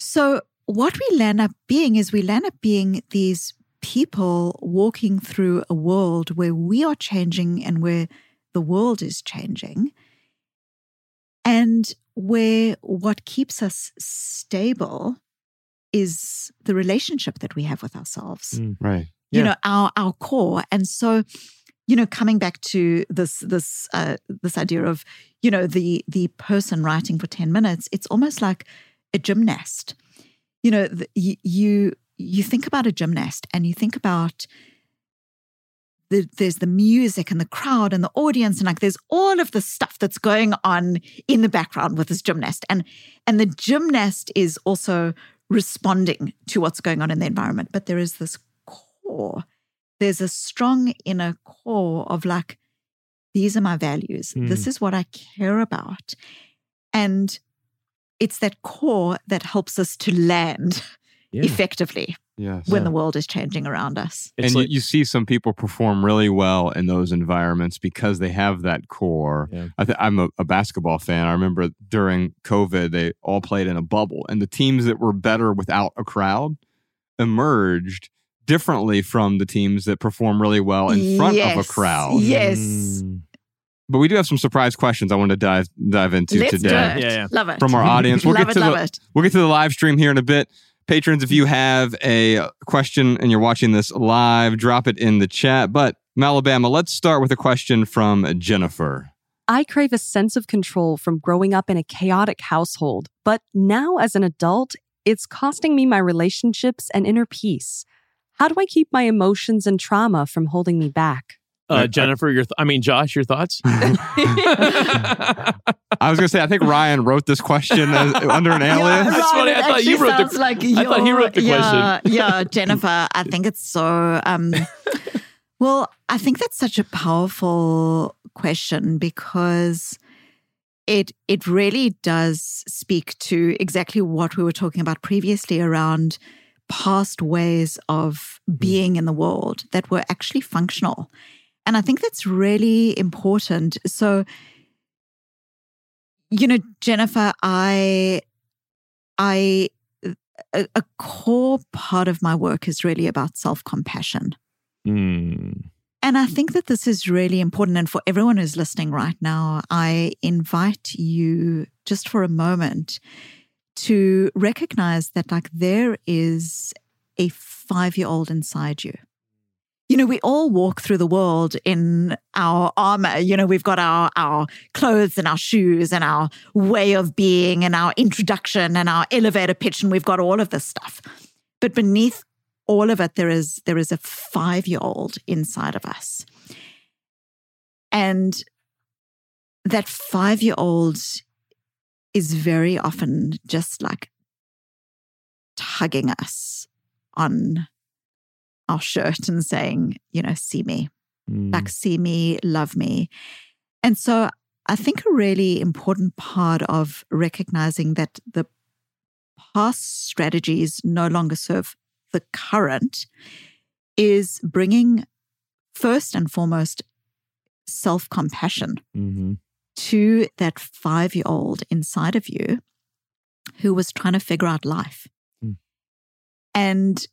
[SPEAKER 3] So, what we land up being is we land up being these people walking through a world where we are changing and where the world is changing, and where what keeps us stable is the relationship that we have with ourselves
[SPEAKER 2] Mm.
[SPEAKER 1] Right.
[SPEAKER 3] you know our our core and so you know coming back to this this uh, this idea of you know the the person writing for 10 minutes it's almost like a gymnast you know, the, you, you think about a gymnast and you think about the, there's the music and the crowd and the audience and like there's all of the stuff that's going on in the background with this gymnast and and the gymnast is also responding to what's going on in the environment but there is this core. There's a strong inner core of like these are my values.
[SPEAKER 2] Mm.
[SPEAKER 3] this is what i care about. And it's that core that helps us to land <laughs>
[SPEAKER 2] Yeah.
[SPEAKER 3] effectively
[SPEAKER 1] Yes.
[SPEAKER 3] when the world is changing around us.
[SPEAKER 2] It's
[SPEAKER 1] and
[SPEAKER 2] like-
[SPEAKER 1] you, you see some people perform really well in those environments because they have that core.
[SPEAKER 2] Yeah.
[SPEAKER 1] I th- I'm a, a basketball fan. I remember during COVID, they all played in a bubble, and the teams that were better without a crowd emerged differently from the teams that perform really well in front of a crowd.
[SPEAKER 3] Yes.
[SPEAKER 2] Mm.
[SPEAKER 1] But we do have some surprise questions I want to dive dive into
[SPEAKER 3] Let's
[SPEAKER 1] today
[SPEAKER 3] do it.
[SPEAKER 2] Yeah, yeah.
[SPEAKER 3] Love it.
[SPEAKER 1] from our audience. We'll
[SPEAKER 3] love
[SPEAKER 1] get
[SPEAKER 3] it,
[SPEAKER 1] to
[SPEAKER 3] love
[SPEAKER 1] the
[SPEAKER 3] it.
[SPEAKER 1] we'll get to the live stream here in a bit. Patrons, if you have a question and you're watching this live, drop it in the chat. But Malabama, let's start with a question from Jennifer.
[SPEAKER 4] I crave a sense of control from growing up in a chaotic household, but now as an adult, it's costing me my relationships and inner peace. How do I keep my emotions and trauma from holding me back?
[SPEAKER 2] Uh, Jennifer, your th- I mean Josh, your thoughts? <laughs>
[SPEAKER 1] I was going to say, I think Ryan wrote this question as, under an <laughs>
[SPEAKER 3] Yeah,
[SPEAKER 1] alias.
[SPEAKER 2] That's
[SPEAKER 3] right,
[SPEAKER 2] funny. I thought you wrote the-
[SPEAKER 3] sounds like
[SPEAKER 2] I thought he
[SPEAKER 3] your-
[SPEAKER 2] wrote the
[SPEAKER 3] yeah, <laughs> Yeah, Jennifer, I think it's so. Um, well, I think that's such a powerful question because it it really does speak to exactly what we were talking about previously around past ways of being in the world that were actually functional. And I think that's really important. So, you know, Jennifer, I I a, a core part of my work is really about self-compassion.
[SPEAKER 2] Mm.
[SPEAKER 3] And I think that this is really important. And for everyone who's listening right now, I invite you just for a moment to recognize that, like, there is a five year old inside you. You know, we all walk through the world in our armor. You know, we've got our, our clothes and our shoes and our way of being and our introduction and our elevator pitch, and we've got all of this stuff. But beneath all of it there is there is a 5-year-old inside of us. And that 5-year-old is very often just like tugging us on our shirt and saying, you know, see me,
[SPEAKER 2] Mm.
[SPEAKER 3] like see me, love me. And so I think a really important part of recognizing that the past strategies no longer serve the current is bringing first and foremost self compassion
[SPEAKER 2] Mhm.
[SPEAKER 3] to that five year old inside of you who was trying to figure out life.
[SPEAKER 2] Mm.
[SPEAKER 3] And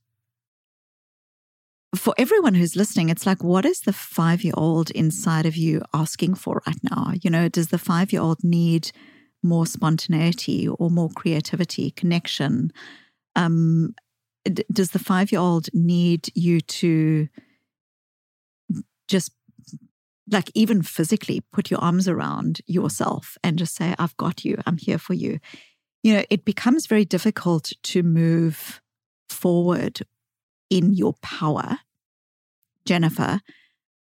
[SPEAKER 3] for everyone who's listening, it's like, what is the five year old inside of you asking for right now? You know, does the five year old need more spontaneity or more creativity, connection? Um, d- does the five year old need you to just like even physically put your arms around yourself and just say, I've got you, I'm here for you? You know, it becomes very difficult to move forward in your power, Jennifer,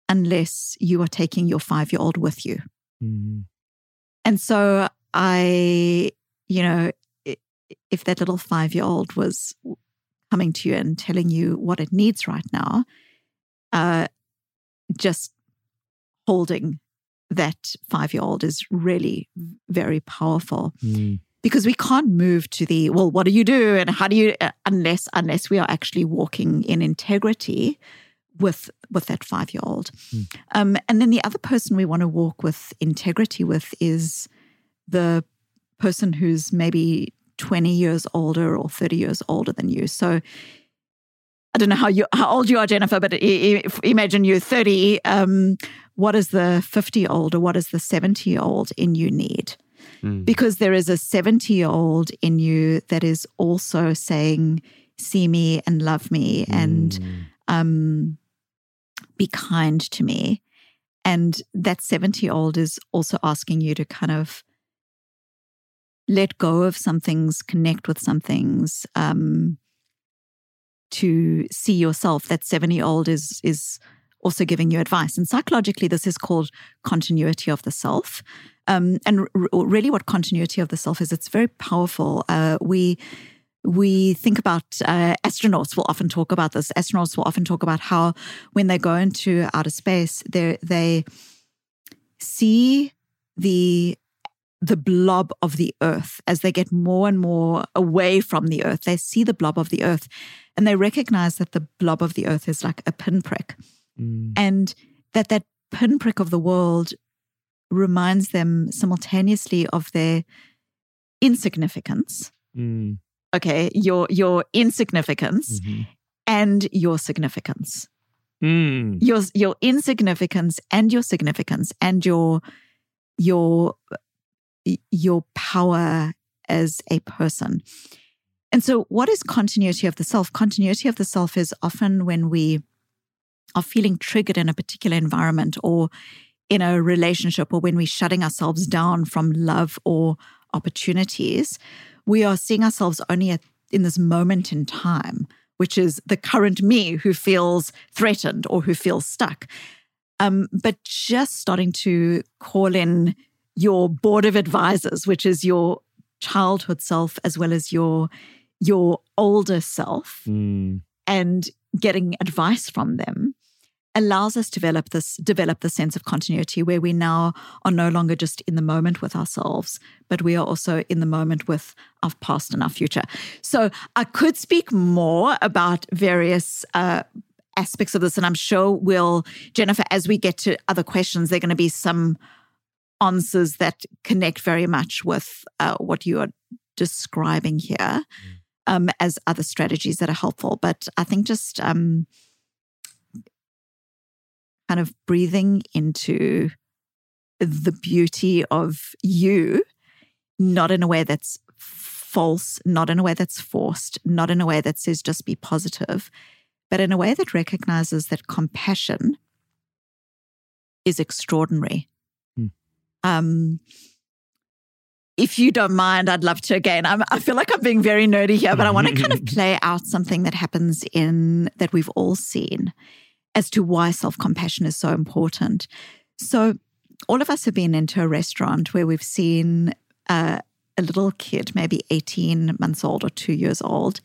[SPEAKER 3] unless you are taking your five year old with you.
[SPEAKER 2] Mhm.
[SPEAKER 3] And so I, you know, if that little five year old was coming to you and telling you what it needs right now, uh, just holding that five year old is really very powerful
[SPEAKER 2] Mm.
[SPEAKER 3] Because we can't move to the well what do you do and how do you uh, unless unless we are actually walking in integrity with with that five year old
[SPEAKER 2] Hmm.
[SPEAKER 3] um, and then the other person we want to walk with integrity with is the person who's maybe 20 years older or 30 years older than you so I don't know how you how old you are, Jennifer, but i- i- if- imagine you're 30. Um, what does the 50 year old or what is the 70 year old in you need?
[SPEAKER 1] Mm.
[SPEAKER 3] because there is a 70 year old in you that is also saying, See me and love me and
[SPEAKER 2] Mm.
[SPEAKER 3] um, be kind to me. And that 70 year old is also asking you to kind of let go of some things, connect with some things, um, to see yourself. That 70 year old is is also giving you advice. And psychologically, this is called continuity of the self. Um, and r- really, what continuity of the self is, it's very powerful. Uh, we we think about uh, astronauts will often talk about this. Astronauts will often talk about how when they go into outer space, they they see the the blob of the earth as they get more and more away from the earth. They see the blob of the earth and they recognize that the blob of the earth is like a pinprick mm. and that that pinprick of the world reminds them simultaneously of their insignificance. Mm. Okay, your your insignificance mm-hmm. and your significance. Mm. Your your insignificance and your significance and your your your power as a person. And so, what is continuity of the self? Continuity of the self is often when we are feeling triggered in a particular environment or in a relationship, or when we're shutting ourselves down from love or opportunities, we are seeing ourselves only at, in this moment in time, which is the current me who feels threatened or who feels stuck. Um, but just starting to call in your board of advisors, which is your childhood self as well as your your older self, mm. and getting advice from them allows us to develop this develop the sense of continuity where we now are no longer just in the moment with ourselves but we are also in the moment with our past and our future so i could speak more about various uh, aspects of this and i'm sure we'll jennifer as we get to other questions there are going to be some answers that connect very much with uh, what you are describing here mm. um, as other strategies that are helpful but i think just um, kind of breathing into the beauty of you, not in a way that's false, not in a way that's forced, not in a way that says just be positive, but in a way that recognizes that compassion is extraordinary. Hmm. Um, if you don't mind, I'd love to again. I'm, i feel like I'm being very nerdy here, but I want to kind of <laughs> play out something that happens in that we've all seen as to why self compassion is so important. So, all of us have been into a restaurant where we've seen uh, a little kid, maybe 18 months old or two years old,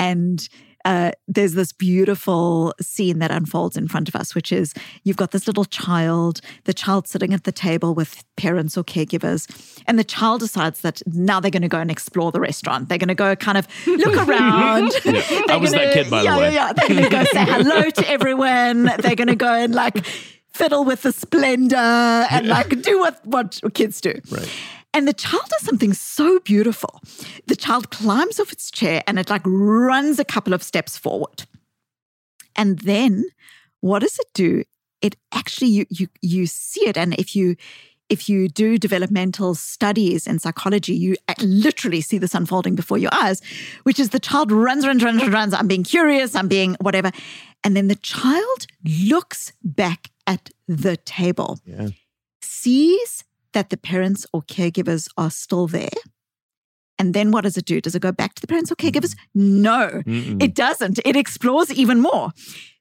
[SPEAKER 3] and uh, there's this beautiful scene that unfolds in front of us, which is you've got this little child, the child sitting at the table with parents or caregivers, and the child decides that now they're going to go and explore the restaurant. They're going to go kind of look <laughs> around.
[SPEAKER 2] yeah, I was
[SPEAKER 3] gonna,
[SPEAKER 2] that kid, by
[SPEAKER 3] yeah,
[SPEAKER 2] the way.
[SPEAKER 3] Yeah, yeah. They're going to go say hello <laughs> to everyone. They're going to go and like fiddle with the splendor and like do what what kids do.
[SPEAKER 2] Right.
[SPEAKER 3] And the child does something so beautiful. The child climbs off its chair and it like runs a couple of steps forward. And then what does it do? It actually you you you see it and if you if you do developmental studies in psychology, you literally see this unfolding before your eyes, which is the child runs, runs, runs, runs. I'm being curious, I'm being whatever. And then the child looks back at the table, yeah. sees that the parents or caregivers are still there. And then what does it do? Does it go back to the parents or caregivers? No, Mm-mm. it doesn't. It explores even more.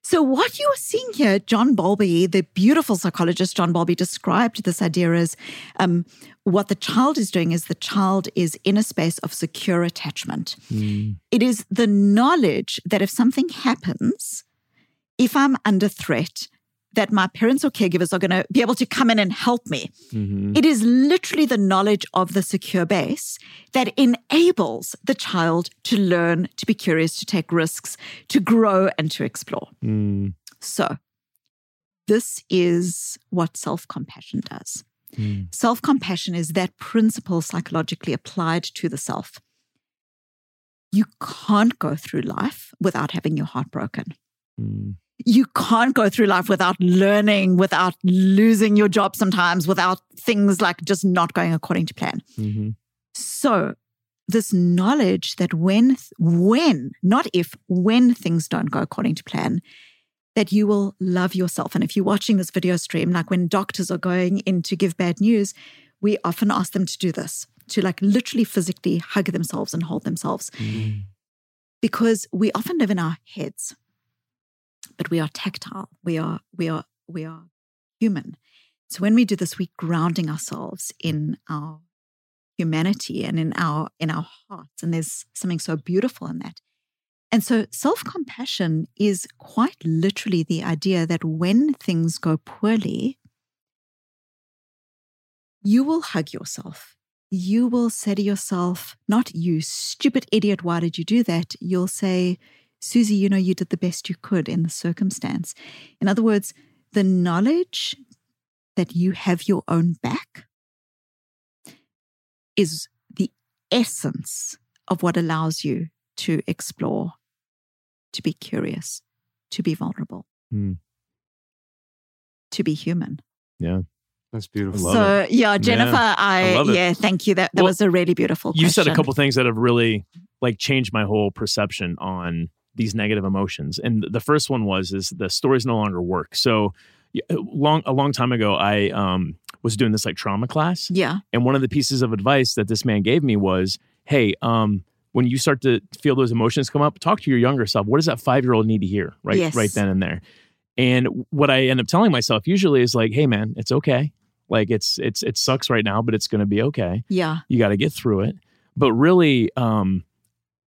[SPEAKER 3] So, what you are seeing here, John Bowlby, the beautiful psychologist John Bowlby, described this idea as um, what the child is doing is the child is in a space of secure attachment. Mm. It is the knowledge that if something happens, if I'm under threat, that my parents or caregivers are going to be able to come in and help me. Mm-hmm. It is literally the knowledge of the secure base that enables the child to learn, to be curious, to take risks, to grow, and to explore. Mm. So, this is what self compassion does. Mm. Self compassion is that principle psychologically applied to the self. You can't go through life without having your heart broken. Mm you can't go through life without learning, without losing your job sometimes, without things like just not going according to plan. Mm-hmm. So, this knowledge that when, when, not if, when things don't go according to plan, that you will love yourself. And if you're watching this video stream, like when doctors are going in to give bad news, we often ask them to do this to like literally physically hug themselves and hold themselves because we often live in our heads but we are tactile. We are we are we are human. So when we do this we're grounding ourselves in our humanity and in our in our hearts and there's something so beautiful in that. And so self-compassion is quite literally the idea that when things go poorly you will hug yourself. You will say to yourself not you stupid idiot why did you do that? You'll say susie you know you did the best you could in the circumstance in other words the knowledge that you have your own back is the essence of what allows you to explore, to be curious, to be vulnerable,
[SPEAKER 2] Hmm.
[SPEAKER 3] to be human.
[SPEAKER 2] Yeah.
[SPEAKER 1] That's beautiful.
[SPEAKER 3] so, yeah, Jennifer,
[SPEAKER 2] I
[SPEAKER 3] I, yeah, thank you. That that
[SPEAKER 2] Well,
[SPEAKER 3] was a really beautiful.
[SPEAKER 2] You said a
[SPEAKER 3] question.
[SPEAKER 2] couple things that have really like changed my whole perception on these negative emotions. And the first one was is the stories no longer work. So y- long a long time ago, I um, was doing this like trauma class,
[SPEAKER 3] Yeah,
[SPEAKER 2] and one of the pieces of advice that this man gave me was, "Hey, um, when you start to feel those emotions come up, talk to your younger self. What does that five year old need to hear right
[SPEAKER 3] Yes.
[SPEAKER 2] right then and there?" And what I end up telling myself usually is like, "Hey, man, it's okay. Like it's it's it sucks right now, but it's going to be okay."
[SPEAKER 3] yeah,
[SPEAKER 2] you got to get through it but really um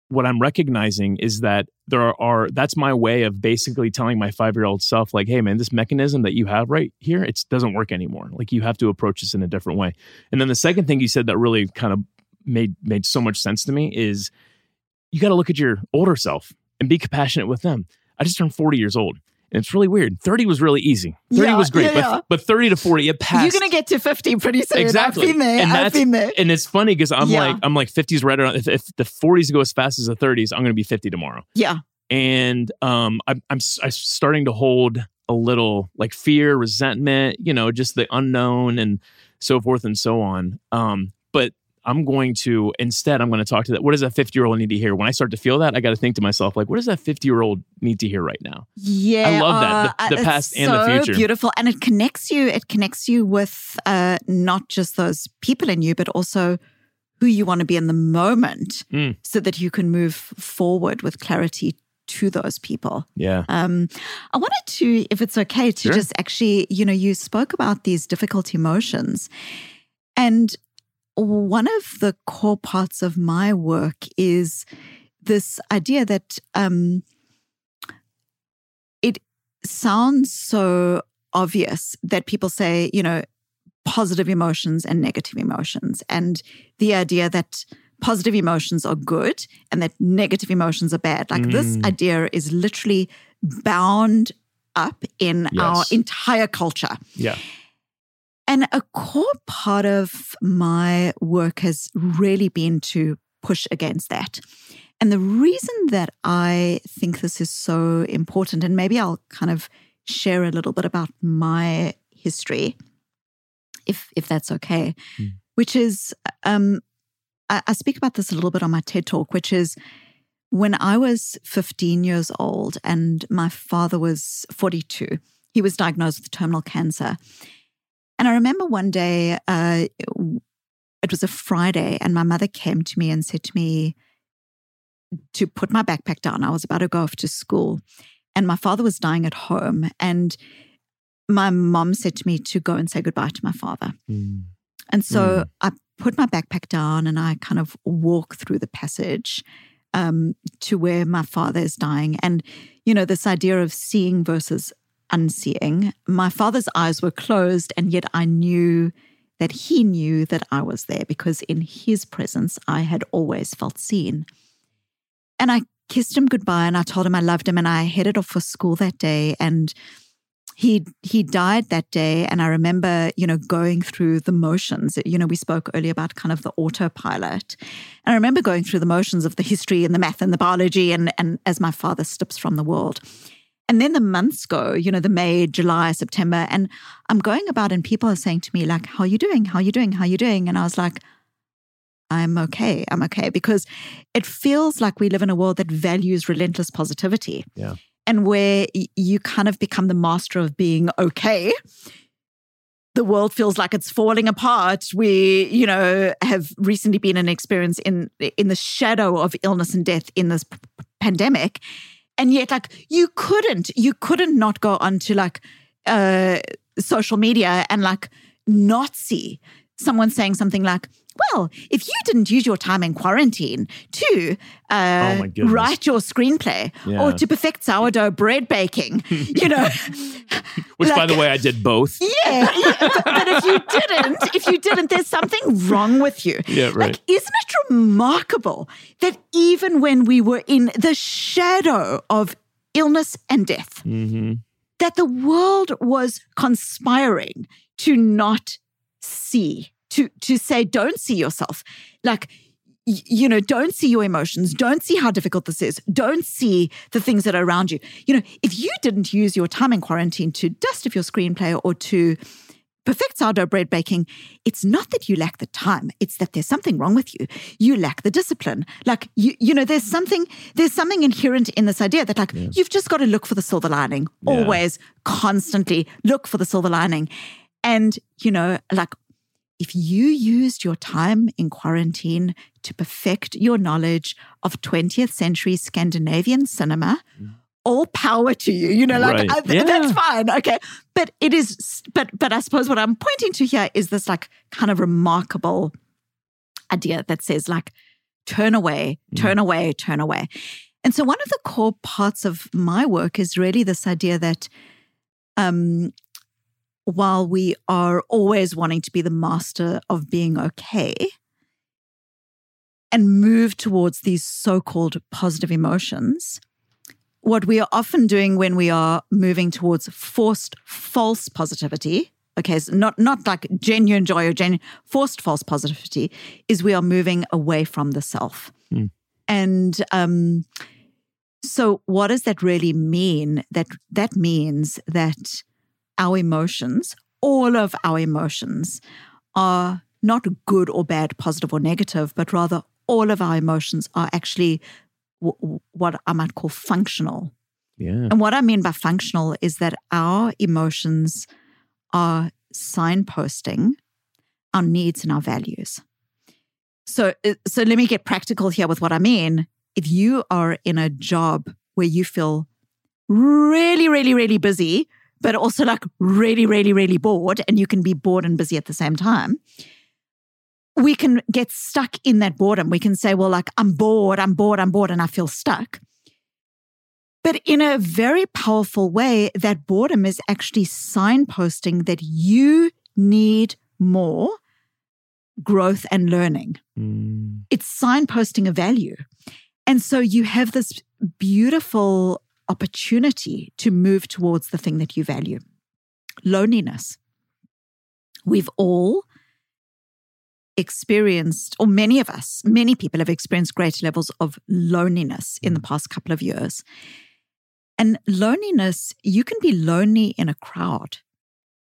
[SPEAKER 2] what i'm recognizing is that there are, that's my way of basically telling my five year old self like hey man this mechanism that you have right here it doesn't work anymore. Like you have to approach this in a different way. And then the second thing you said that really kind of made made so much sense to me is you got to look at your older self and be compassionate with them. I just turned 40 years old it's really weird 30 was really easy 30
[SPEAKER 3] Yeah,
[SPEAKER 2] was great
[SPEAKER 3] yeah,
[SPEAKER 2] but,
[SPEAKER 3] yeah.
[SPEAKER 2] but 30 to 40 it passed
[SPEAKER 3] you're gonna get to fifty pretty soon.
[SPEAKER 2] Exactly.
[SPEAKER 3] I've been there.
[SPEAKER 2] And that's- and it's funny because I'm like I'm like 50s right around. If, if the 40s go as fast as the 30s, I'm going to be 50 tomorrow.
[SPEAKER 3] Yeah,
[SPEAKER 2] And um, I'm I'm I'm starting to hold a little like fear, resentment, you know, just the unknown and so forth and so on. Um, but I'm going to instead I'm going to talk to that. What does that 50 year old need to hear? When I start to feel that, I got to think to myself like, what does that 50 year old need to hear right now?
[SPEAKER 3] Yeah, I
[SPEAKER 2] love that, the-
[SPEAKER 3] uh,
[SPEAKER 2] the past and the
[SPEAKER 3] so
[SPEAKER 2] future.
[SPEAKER 3] Beautiful, and it connects you. It connects you with uh, not just those people in you, but also who you want to be in the moment,
[SPEAKER 2] Mm.
[SPEAKER 3] so that you can move forward with clarity to those people.
[SPEAKER 2] Yeah.
[SPEAKER 3] Um, I wanted to, if it's okay, to
[SPEAKER 2] Sure.
[SPEAKER 3] just actually, you know, you spoke about these difficult emotions, and one of the core parts of my work is this idea that um, it sounds so obvious that people say, you know, positive emotions and negative emotions, and the idea that positive emotions are good and that negative emotions are bad. Like this
[SPEAKER 2] Mm.
[SPEAKER 3] idea is literally bound up in our entire culture.
[SPEAKER 2] Yeah.
[SPEAKER 3] And a core part of my work has really been to push against that. And the reason that I think this is so important, and maybe I'll kind of share a little bit about my history, if if that's okay,
[SPEAKER 2] Mm.
[SPEAKER 3] which is um, I, I speak about this a little bit on my TED talk, which is when I was 15 years old and my father was 42. He was diagnosed with terminal cancer. And I remember one day, uh, it was a Friday, and my mother came to me and said to me to put my backpack down. I was about to go off to school, and my father was dying at home. And my mom said to me to go and say goodbye to my father.
[SPEAKER 2] Mm.
[SPEAKER 3] And so
[SPEAKER 2] Mm.
[SPEAKER 3] I put my backpack down and I kind of walk through the passage um, to where my father is dying. And, you know, this idea of seeing versus unseeing. My father's eyes were closed, and yet I knew that he knew that I was there because in his presence, I had always felt seen. And I kissed him goodbye and I told him I loved him and I headed off for school that day and he he died that day and I remember you know going through the motions you know we spoke earlier about kind of the autopilot and I remember going through the motions of the history and the math and the biology and and as my father slips from the world and then the months go you know the May July September and I'm going about and people are saying to me like how are you doing how are you doing how are you doing and I was like I'm okay. I'm okay because it feels like we live in a world that values relentless positivity.
[SPEAKER 2] Yeah.
[SPEAKER 3] And where you kind of become the master of being okay. the world feels like it's falling apart. We, you know, have recently been an experience in in the shadow of illness and death in this p- pandemic, and yet, like, you couldn't, you couldn't not go onto like uh, social media and like not see someone saying something like, well, if you didn't use your time in quarantine to uh,
[SPEAKER 2] Oh
[SPEAKER 3] write your screenplay
[SPEAKER 2] Yeah.
[SPEAKER 3] or to perfect sourdough bread baking, you know, <laughs> <laughs>
[SPEAKER 2] Which, by the way, I did both. <laughs>
[SPEAKER 3] yeah, yeah, but, but if you didn't, if you didn't, there's something wrong with you.
[SPEAKER 2] Yeah, right.
[SPEAKER 3] Like, isn't it remarkable that even when we were in the shadow of illness and death,
[SPEAKER 2] hmm
[SPEAKER 3] that the world was conspiring to not see, to to say, don't see yourself, like. You know, don't see your emotions. Don't see how difficult this is. Don't see the things that are around you. You know, if you didn't use your time in quarantine to dust off your screenplay or to perfect sourdough bread baking, it's not that you lack the time. It's that there's something wrong with you. You lack the discipline. Like you, you know, there's something, there's something inherent in this idea that like you've just got to look for the silver lining.
[SPEAKER 2] Yeah.
[SPEAKER 3] Always, constantly look for the silver lining. And, you know, like if you used your time in quarantine to perfect your knowledge of 20th century Scandinavian cinema, all power to you. You know, like
[SPEAKER 2] Right.
[SPEAKER 3] I- th- that's fine. Okay. But it is, but, but I suppose what I'm pointing to here is this like kind of remarkable idea that says like, turn away, turn away, turn away. And so one of the core parts of my work is really this idea that um, while we are always wanting to be the master of being okay and move towards these so called positive emotions, what we are often doing when we are moving towards forced false positivity, okay, so not, not like genuine joy or genuine forced false positivity, is we are moving away from the self.
[SPEAKER 2] Hmm.
[SPEAKER 3] And um, so, what does that really mean? That that means that our emotions, all of our emotions, are not good or bad, positive or negative, but rather all of our emotions are actually w- what I might call functional.
[SPEAKER 2] Yeah.
[SPEAKER 3] And what I mean by functional is that our emotions are signposting our needs and our values. So, uh, so let me get practical here with what I mean. If you are in a job where you feel really, really, really busy, but also like really, really, really bored, and you can be bored and busy at the same time, we can get stuck in that boredom. We can say, well, like, I'm bored, I'm bored, I'm bored, and I feel stuck. But in a very powerful way, that boredom is actually signposting that you need more growth and learning.
[SPEAKER 2] Mm.
[SPEAKER 3] It's signposting a value. And so you have this beautiful opportunity to move towards the thing that you value loneliness. We've all experienced, or many of us, many people have experienced great levels of loneliness in the past couple of years. And loneliness, you can be lonely in a crowd.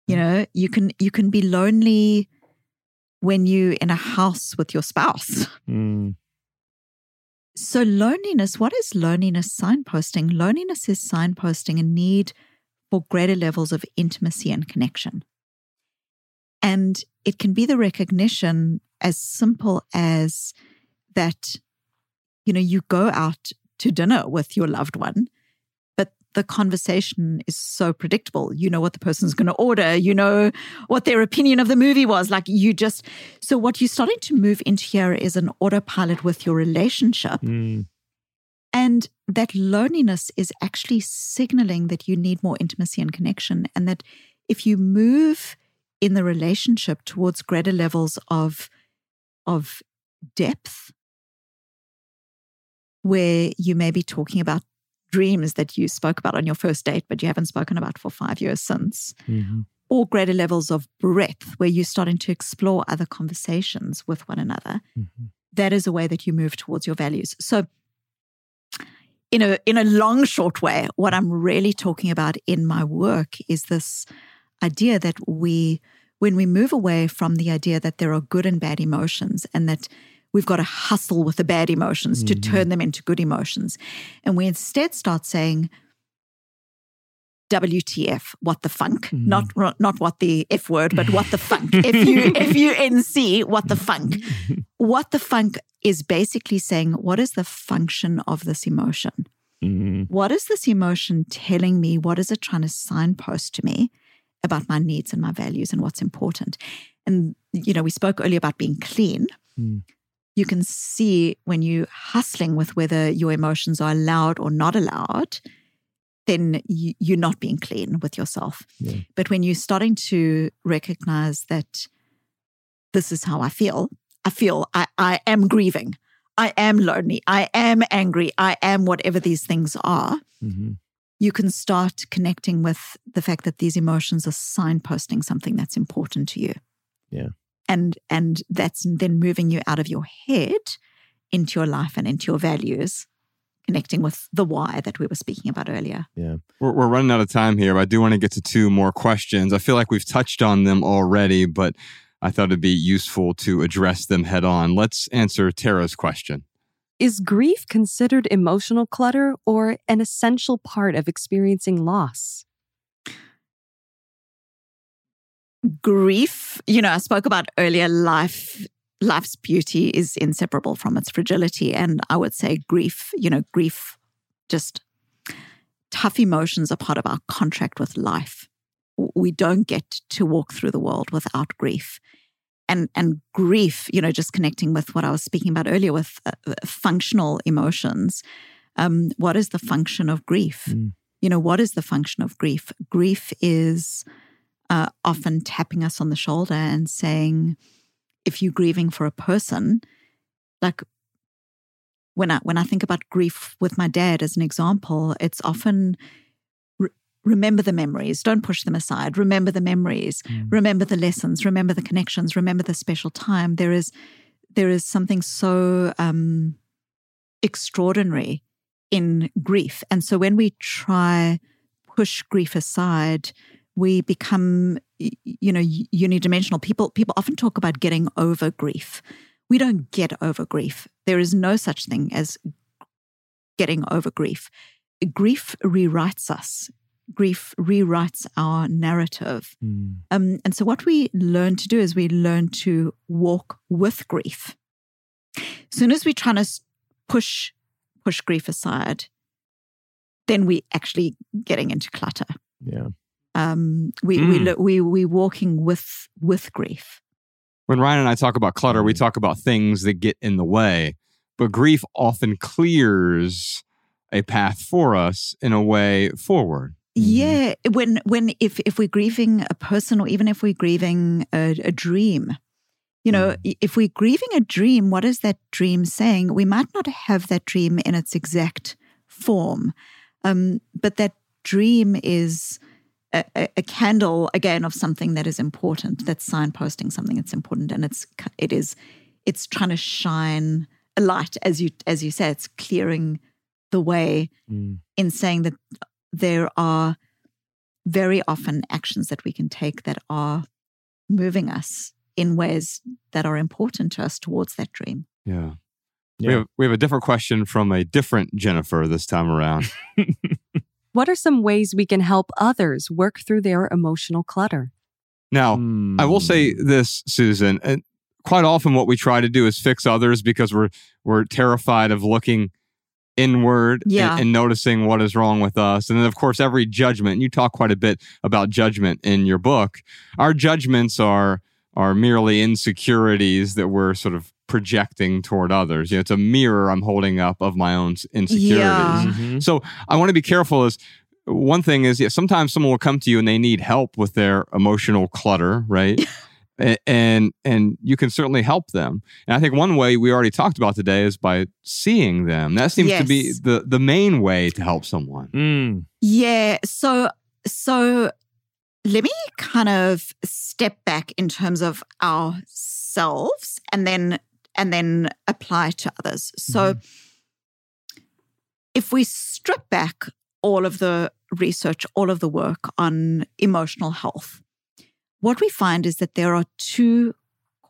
[SPEAKER 3] You know, you can you can be lonely when you're in a house with your spouse.
[SPEAKER 2] Mm.
[SPEAKER 3] So, loneliness, what is loneliness signposting? Loneliness is signposting a need for greater levels of intimacy and connection. And it can be the recognition as simple as that, you know, you go out to dinner with your loved one, the conversation is so predictable. You know what the person's going to order, you know what their opinion of the movie was. Like, you just, so what you're starting to move into here is an autopilot with your relationship.
[SPEAKER 2] Mm.
[SPEAKER 3] And that loneliness is actually signaling that you need more intimacy and connection. And that if you move in the relationship towards greater levels of, of depth, where you may be talking about dreams that you spoke about on your first date, but you haven't spoken about for five years since,
[SPEAKER 2] Mhm.
[SPEAKER 3] or greater levels of breadth, where you're starting to explore other conversations with one another
[SPEAKER 2] Mhm.
[SPEAKER 3] that is a way that you move towards your values. So in a in a long short way, what I'm really talking about in my work is this idea that we when we move away from the idea that there are good and bad emotions and that we've got to hustle with the bad emotions to
[SPEAKER 2] Mhm.
[SPEAKER 3] turn them into good emotions and we instead start saying WTF, what the funk,
[SPEAKER 2] Mhm.
[SPEAKER 3] not not what the F word, but what the funk. <laughs> if you if you NC, what the funk. <laughs> What the funk is basically saying, what is the function of this emotion?
[SPEAKER 2] Mhm.
[SPEAKER 3] What is this emotion telling me? What is it trying to signpost to me about my needs and my values and what's important? And you know, we spoke earlier about being clean.
[SPEAKER 2] Mm.
[SPEAKER 3] You can see when you're hustling with whether your emotions are allowed or not allowed, then you, you're not being clean with yourself.
[SPEAKER 2] Yeah.
[SPEAKER 3] But when you're starting to recognize that this is how I feel, I feel I, I am grieving. I am lonely. I am angry. I am whatever these things are.
[SPEAKER 2] Mhm.
[SPEAKER 3] You can start connecting with the fact that these emotions are signposting something that's important to you.
[SPEAKER 2] Yeah.
[SPEAKER 3] And and that's then moving you out of your head into your life and into your values, connecting with the why that we were speaking about earlier.
[SPEAKER 2] Yeah.
[SPEAKER 1] We're, we're running out of time here, but I do want to get to two more questions. I feel like we've touched on them already, but I thought it'd be useful to address them head on. Let's answer Tara's question.
[SPEAKER 4] Is grief considered emotional clutter or an essential part of experiencing loss?
[SPEAKER 3] Grief you know i spoke about earlier life life's beauty is inseparable from its fragility. And i would say grief you know grief just tough emotions are part of our contract with life. We don't get to walk through the world without grief. And and grief you know just connecting with what i was speaking about earlier with uh, uh, functional emotions um, what is the function of grief?
[SPEAKER 2] Mm.
[SPEAKER 3] you know what is the function of grief? Grief is uh, often tapping us on the shoulder and saying, if you're grieving for a person, like when I when I think about grief with my dad as an example, it's often re- remember the memories, don't push them aside. Remember the memories,
[SPEAKER 2] Mm.
[SPEAKER 3] remember the lessons, remember the connections, remember the special time. There is there is something so um, extraordinary in grief, and so when we try push grief aside we become you know unidimensional. People people often talk about getting over grief. We don't get over grief. There is no such thing as getting over grief. Grief rewrites us. Grief rewrites our narrative.
[SPEAKER 2] Mm.
[SPEAKER 3] um, and so what we learn to do is we learn to walk with grief. As soon as we try to push push grief aside then we actually getting into clutter.
[SPEAKER 2] Yeah.
[SPEAKER 3] Um, we we
[SPEAKER 2] Mm.
[SPEAKER 3] lo- we we walking with with grief.
[SPEAKER 1] When Ryan and I talk about clutter, we talk about things that get in the way, but grief often clears a path for us in a way forward.
[SPEAKER 2] Mhm.
[SPEAKER 3] Yeah, when when if if we're grieving a person or even if we're grieving a, a dream, you know, i- if we're grieving a dream, what is that dream saying? We might not have that dream in its exact form, um, but that dream is. A, a, a candle again of something that is important that's signposting something that's important and it's it is it's trying to shine a light as you as you said it's clearing the way
[SPEAKER 2] Mm.
[SPEAKER 3] in saying that there are very often actions that we can take that are moving us in ways that are important to us towards that dream.
[SPEAKER 1] Yeah.
[SPEAKER 2] Yeah.
[SPEAKER 1] We have we have a different question from a different Jennifer this time around. <laughs>
[SPEAKER 4] What are some ways we can help others work through their emotional clutter?
[SPEAKER 1] Now, I will say
[SPEAKER 2] Mm.
[SPEAKER 1] this, Susan, and quite often what we try to do is fix others because we're we're terrified of looking inward and-
[SPEAKER 3] Yeah.
[SPEAKER 1] and, noticing what is wrong with us. And then of course every judgment, and you talk quite a bit about judgment in your book. Our judgments are are merely insecurities that we're sort of projecting toward others. You know, it's a mirror I'm holding up of my own insecurities.
[SPEAKER 3] Yeah.
[SPEAKER 2] Mhm.
[SPEAKER 1] So I want to be careful. Is one thing is yeah, sometimes someone will come to you and they need help with their emotional clutter, right? <laughs> And and you can certainly help them. And I think one way we already talked about today is by seeing them. That seems to be the the main way to help someone.
[SPEAKER 2] Mm.
[SPEAKER 3] Yeah. So so let me kind of step back in terms of ourselves and then and then apply to others. So mm-hmm. if we strip back all of the research, all of the work on emotional health, what we find is that there are two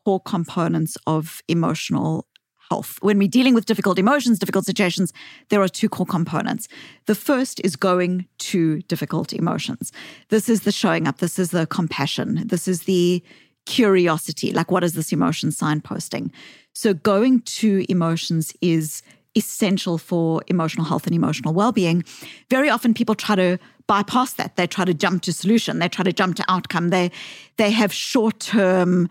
[SPEAKER 3] core components of emotional health. When we're dealing with difficult emotions, difficult situations, there are two core components. The first is going to difficult emotions. This is the showing up, this is the compassion, this is the curiosity. Like, what is this emotion signposting? So, going to emotions is essential for emotional health and emotional well-being. Very often people try to bypass that. They try to jump to solution. They try to jump to outcome. They they have short-term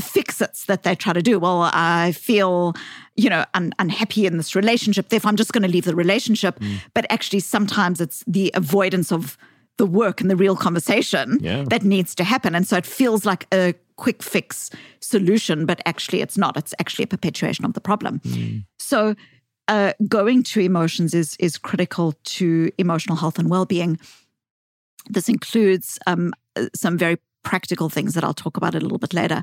[SPEAKER 3] fix-its that they try to do. Well i feel you know un- unhappy in this relationship. Therefore i'm just going to leave the relationship. Mm. but actually sometimes it's the avoidance of the work and the real conversation yeah. that needs to happen. And so it feels like a quick fix solution but actually it's not it's actually a perpetuation of the problem mm. so uh, going to emotions is is critical to emotional health and well-being. This includes um, some very practical things that I'll talk about a little bit later.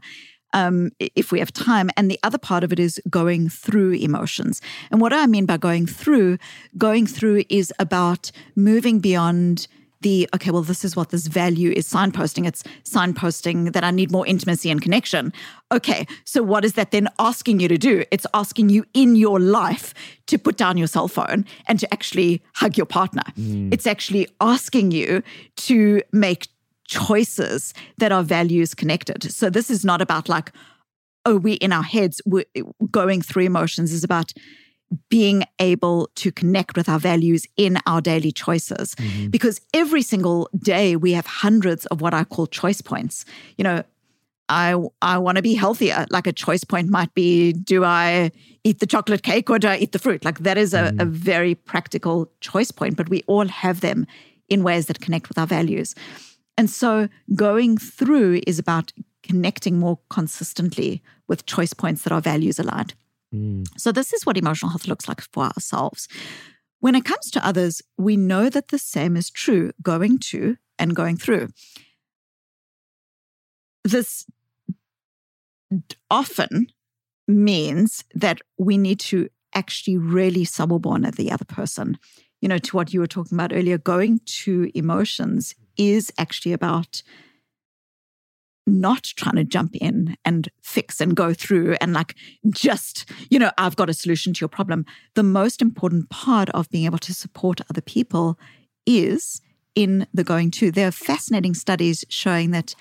[SPEAKER 3] Um, if we have time. And the other part of it is going through emotions. And what I mean by going through? Going through is about moving beyond the okay, well, this is what this value is signposting. It's signposting that I need more intimacy and connection. Okay, so what is that then asking you to do? It's asking you in your life to put down your cell phone and to actually hug your partner. Mm. It's actually asking you to make choices that are values connected. So this is not about like, oh, we in our heads, we're going through emotions, is about being able to connect with our values in our daily choices. Mm-hmm. Because every single day we have hundreds of what I call choice points. You know, I I want to be healthier. Like a choice point might be do I eat the chocolate cake or do I eat the fruit? Like that is a, mm. a very practical choice point, but we all have them in ways that connect with our values. And so going through is about connecting more consistently with choice points that are values aligned. Mm. So, this is what emotional health looks like for ourselves. When it comes to others, we know that the same is true going to and going through. This often means that we need to actually really at the other person. You know, to what you were talking about earlier, going to emotions is actually about not trying to jump in and fix and go through and like just, you know, I've got a solution to your problem. The most important part of being able to support other people is in the going to. There are fascinating studies showing that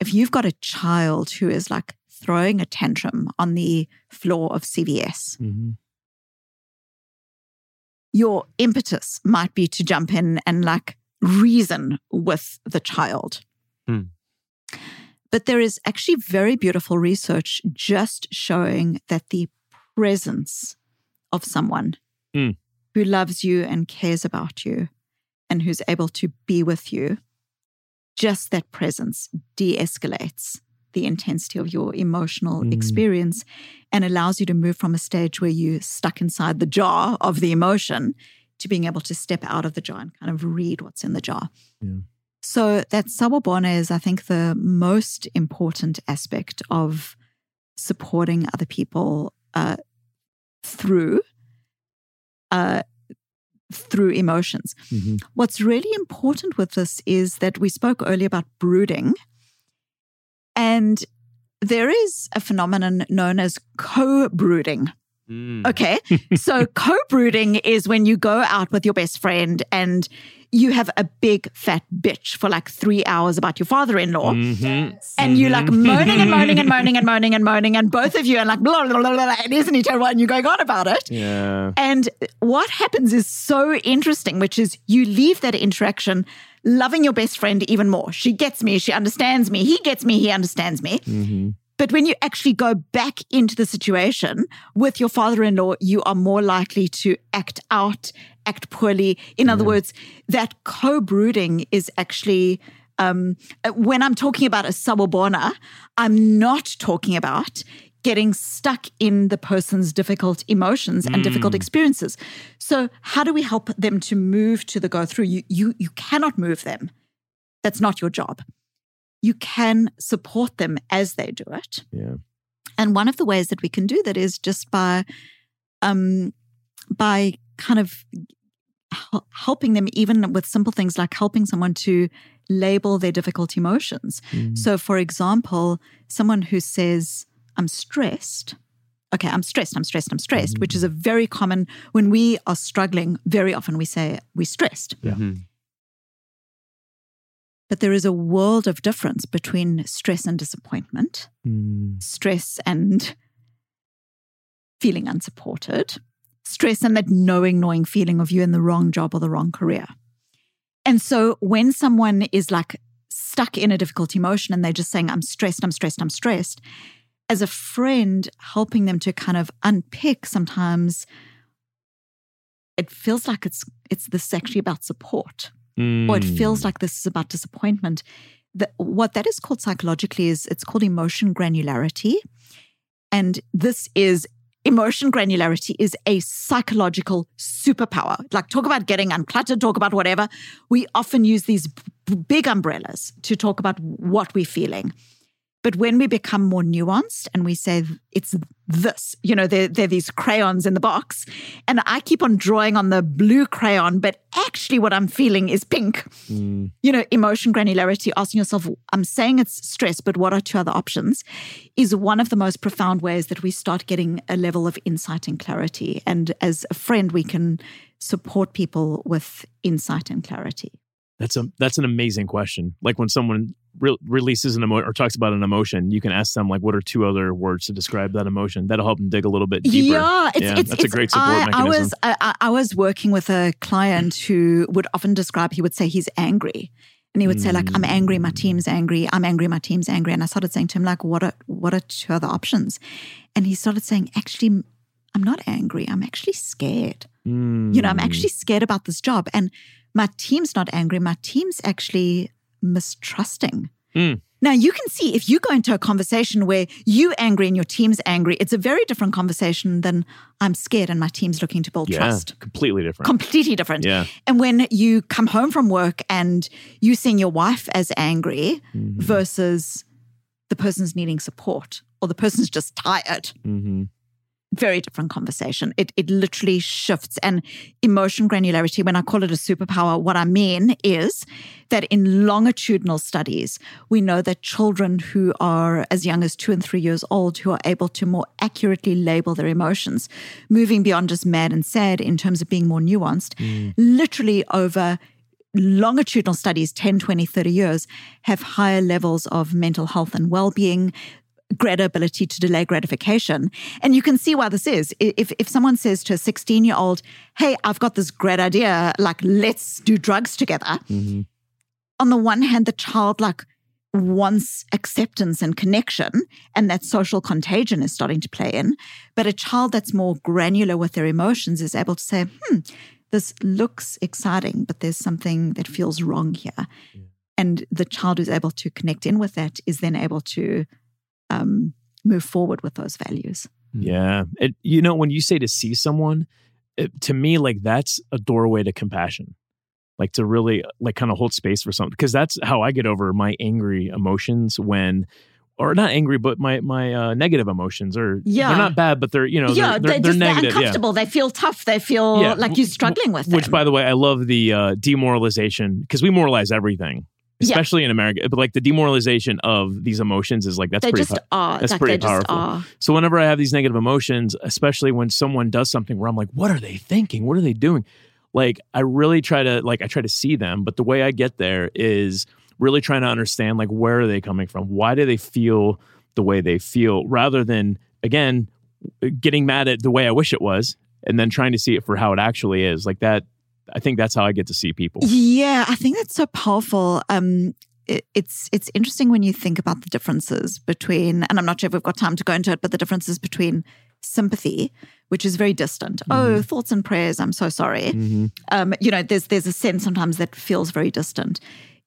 [SPEAKER 3] if you've got a child who is like throwing a tantrum on the floor of CVS, mm-hmm. your impetus might be to jump in and like reason with the child. Mm. But there is actually very beautiful research just showing that the presence of someone mm. who loves you and cares about you and who's able to be with you, just that presence de escalates the intensity of your emotional mm. experience and allows you to move from a stage where you're stuck inside the jar of the emotion to being able to step out of the jar and kind of read what's in the jar. Yeah. So that sawubona is, I think, the most important aspect of supporting other people uh, through uh, through emotions. Mm-hmm. What's really important with this is that we spoke earlier about brooding, and there is a phenomenon known as co-brooding. Mm. Okay. <laughs> so co brooding is when you go out with your best friend and you have a big fat bitch for like three hours about your father in law. Mm-hmm. And you're like mm-hmm. moaning and moaning and moaning and <laughs> moaning and moaning. And both of you are like, blah, blah, blah, blah. And isn't he terrible? And you're going on about it.
[SPEAKER 2] Yeah.
[SPEAKER 3] And what happens is so interesting, which is you leave that interaction loving your best friend even more. She gets me. She understands me. He gets me. He understands me. Mm-hmm. But when you actually go back into the situation with your father in law, you are more likely to act out, act poorly. In other words, that co brooding is actually. Um, when I'm talking about a sawubona, I'm not talking about getting stuck in the person's difficult emotions and mm. difficult experiences. So, how do we help them to move to the go through? You, you, you cannot move them. That's not your job you can support them as they do it.
[SPEAKER 2] Yeah.
[SPEAKER 3] And one of the ways that we can do that is just by um by kind of helping them even with simple things like helping someone to label their difficult emotions. Mm. So for example, someone who says I'm stressed, okay, I'm stressed, I'm stressed, I'm stressed, which is a very common, when we are struggling, very often we say we're stressed.
[SPEAKER 2] Yeah.
[SPEAKER 1] Mhm.
[SPEAKER 3] But there is a world of difference between stress and disappointment,
[SPEAKER 2] Mm.
[SPEAKER 3] stress and feeling unsupported, stress and that knowing, knowing feeling of you in the wrong job or the wrong career. And so when someone is like stuck in a difficult emotion and they're just saying, I'm stressed, I'm stressed, I'm stressed, as a friend, helping them to kind of unpick sometimes it feels like it's it's this actually about support or it feels
[SPEAKER 2] Mm.
[SPEAKER 3] like this is about disappointment. The, what that is called psychologically is it's called emotion granularity. And this is emotion granularity is a psychological superpower. Like, talk about getting uncluttered, talk about whatever. We often use these b- big umbrellas to talk about what we're feeling. But when we become more nuanced and we say it's this, you know, there, there are these crayons in the box, and I keep on drawing on the blue crayon, but actually what I'm feeling is pink.
[SPEAKER 2] Mm.
[SPEAKER 3] You know, emotion granularity, asking yourself, I'm saying it's stress, but what are two other options? Is one of the most profound ways that we start getting a level of insight and clarity. And as a friend, we can support people with insight and clarity.
[SPEAKER 2] That's a that's an amazing question. Like when someone re- releases an emotion or talks about an emotion, you can ask them like, "What are two other words to describe that emotion?" That'll help them dig a little bit deeper.
[SPEAKER 3] Yeah, it's,
[SPEAKER 2] Yeah,
[SPEAKER 3] it's,
[SPEAKER 2] that's a great support
[SPEAKER 3] I, I
[SPEAKER 2] mechanism.
[SPEAKER 3] was I, I- I was working with a client who would often describe. He would say he's angry, and he would say like, "I'm angry. My team's angry. I'm angry. My team's angry." And I started saying to him like, "What are what are two other options?" And he started saying, "Actually, I'm not angry. I'm actually scared. You know, I'm
[SPEAKER 2] Mm.
[SPEAKER 3] actually scared about this job, and my team's not angry. My team's actually mistrusting."
[SPEAKER 2] Mm.
[SPEAKER 3] Now you can see if you go into a conversation where you angry and your team's angry, it's a very different conversation than I'm scared and my team's looking to build
[SPEAKER 2] yeah,
[SPEAKER 3] trust.
[SPEAKER 2] completely different.
[SPEAKER 3] Completely different.
[SPEAKER 2] yeah.
[SPEAKER 3] And when you come home from work and you seeing your wife as angry
[SPEAKER 2] Mhm.
[SPEAKER 3] versus the person's needing support or the person's just tired,
[SPEAKER 2] Mhm.
[SPEAKER 3] Very different conversation. It it literally shifts. And emotion granularity, when I call it a superpower, what I mean is that in longitudinal studies, we know that children who are as young as two and three years old who are able to more accurately label their emotions, moving beyond just mad and sad in terms of being more nuanced, mm. literally over longitudinal studies 10 20 30 years have higher levels of mental health and well-being greater ability to delay gratification. And you can see why this is. If, if someone says to a 16 year old, Hey, I've got this great idea, like, let's do drugs together.
[SPEAKER 2] Mhm.
[SPEAKER 3] On the one hand, the child, like, wants acceptance and connection, and that social contagion is starting to play in. But a child that's more granular with their emotions is able to say, hmm, this looks exciting, but there's something that feels wrong here. And the child who's able to connect in with that is then able to um, move forward with those values.
[SPEAKER 2] Yeah. It, you know, when you say to see someone, it, to me, like that's a doorway to compassion. Like to really like kind of hold space for something because that's how I get over my angry emotions when or not angry, but my my uh, negative emotions are
[SPEAKER 3] Yeah.
[SPEAKER 2] they're not bad, but they're you know
[SPEAKER 3] yeah,
[SPEAKER 2] they're, they're,
[SPEAKER 3] just they're
[SPEAKER 2] negative. yeah.
[SPEAKER 3] uncomfortable. They feel tough. They feel
[SPEAKER 2] Yeah,
[SPEAKER 3] like you're struggling with it.
[SPEAKER 2] Which,
[SPEAKER 3] them.
[SPEAKER 2] by the way, I love the uh, demoralization because we moralize everything,
[SPEAKER 3] Yeah.
[SPEAKER 2] especially in America. But like the demoralization of these emotions is like that's
[SPEAKER 3] they
[SPEAKER 2] pretty.
[SPEAKER 3] just are.
[SPEAKER 2] that's pretty powerful. So whenever I have these negative emotions, especially when someone does something where I'm like, what are they thinking? What are they doing? Like I really try to like I try to see them, but the way I get there is really trying to understand like where are they coming from? Why do they feel the way they feel rather than again getting mad at the way I wish it was and then trying to see it for how it actually is. Like that I think that's how I get to see people.
[SPEAKER 3] Yeah, I think that's so powerful. Um, it, it's it's interesting when you think about the differences between, and I'm not sure if we've got time to go into it, but the differences between sympathy, which is very distant. Oh, thoughts and prayers. I'm so sorry.
[SPEAKER 2] Mhm.
[SPEAKER 3] Um, you know, there's there's a sense sometimes that feels very distant.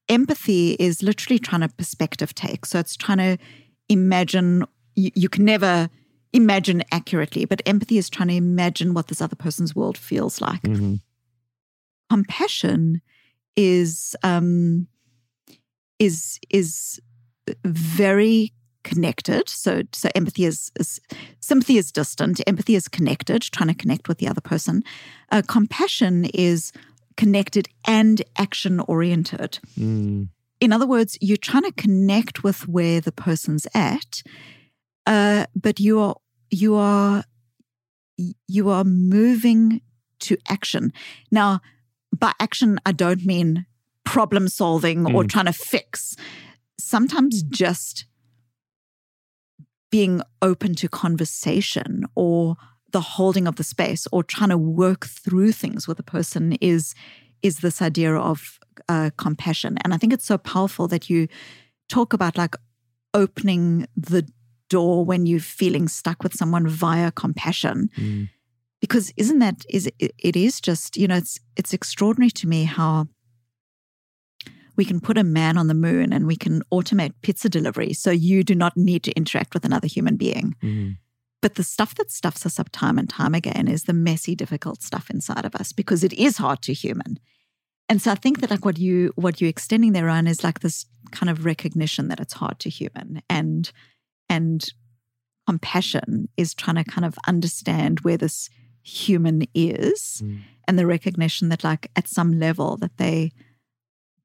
[SPEAKER 3] Empathy is literally trying to perspective take. So it's trying to imagine. You, you can never imagine accurately, but empathy is trying to imagine what this other person's world feels like
[SPEAKER 2] Mhm.
[SPEAKER 3] Compassion is um is is very connected so so empathy is, is sympathy is distant empathy is connected trying to connect with the other person uh, compassion is connected and action oriented
[SPEAKER 2] Mm.
[SPEAKER 3] in other words you're trying to connect with where the person's at uh, but you are you are you are moving to action. Now, by action, I don't mean problem solving or
[SPEAKER 2] Mm.
[SPEAKER 3] trying to fix. Sometimes just being open to conversation or the holding of the space or trying to work through things with a person is is this idea of uh, compassion. And I think it's so powerful that you talk about like opening the door when you're feeling stuck with someone via compassion
[SPEAKER 2] Mm.
[SPEAKER 3] Because isn't that is it, is just you know it's it's extraordinary to me how we can put a man on the moon and we can automate pizza delivery so you do not need to interact with another human being
[SPEAKER 2] Mm.
[SPEAKER 3] but the stuff that stuffs us up time and time again is the messy difficult stuff inside of us because it is hard to human and so i think that like what you what you're extending there on is like this kind of recognition that it's hard to human and and compassion is trying to kind of understand where this human is
[SPEAKER 2] Mm.
[SPEAKER 3] and the recognition that like at some level that they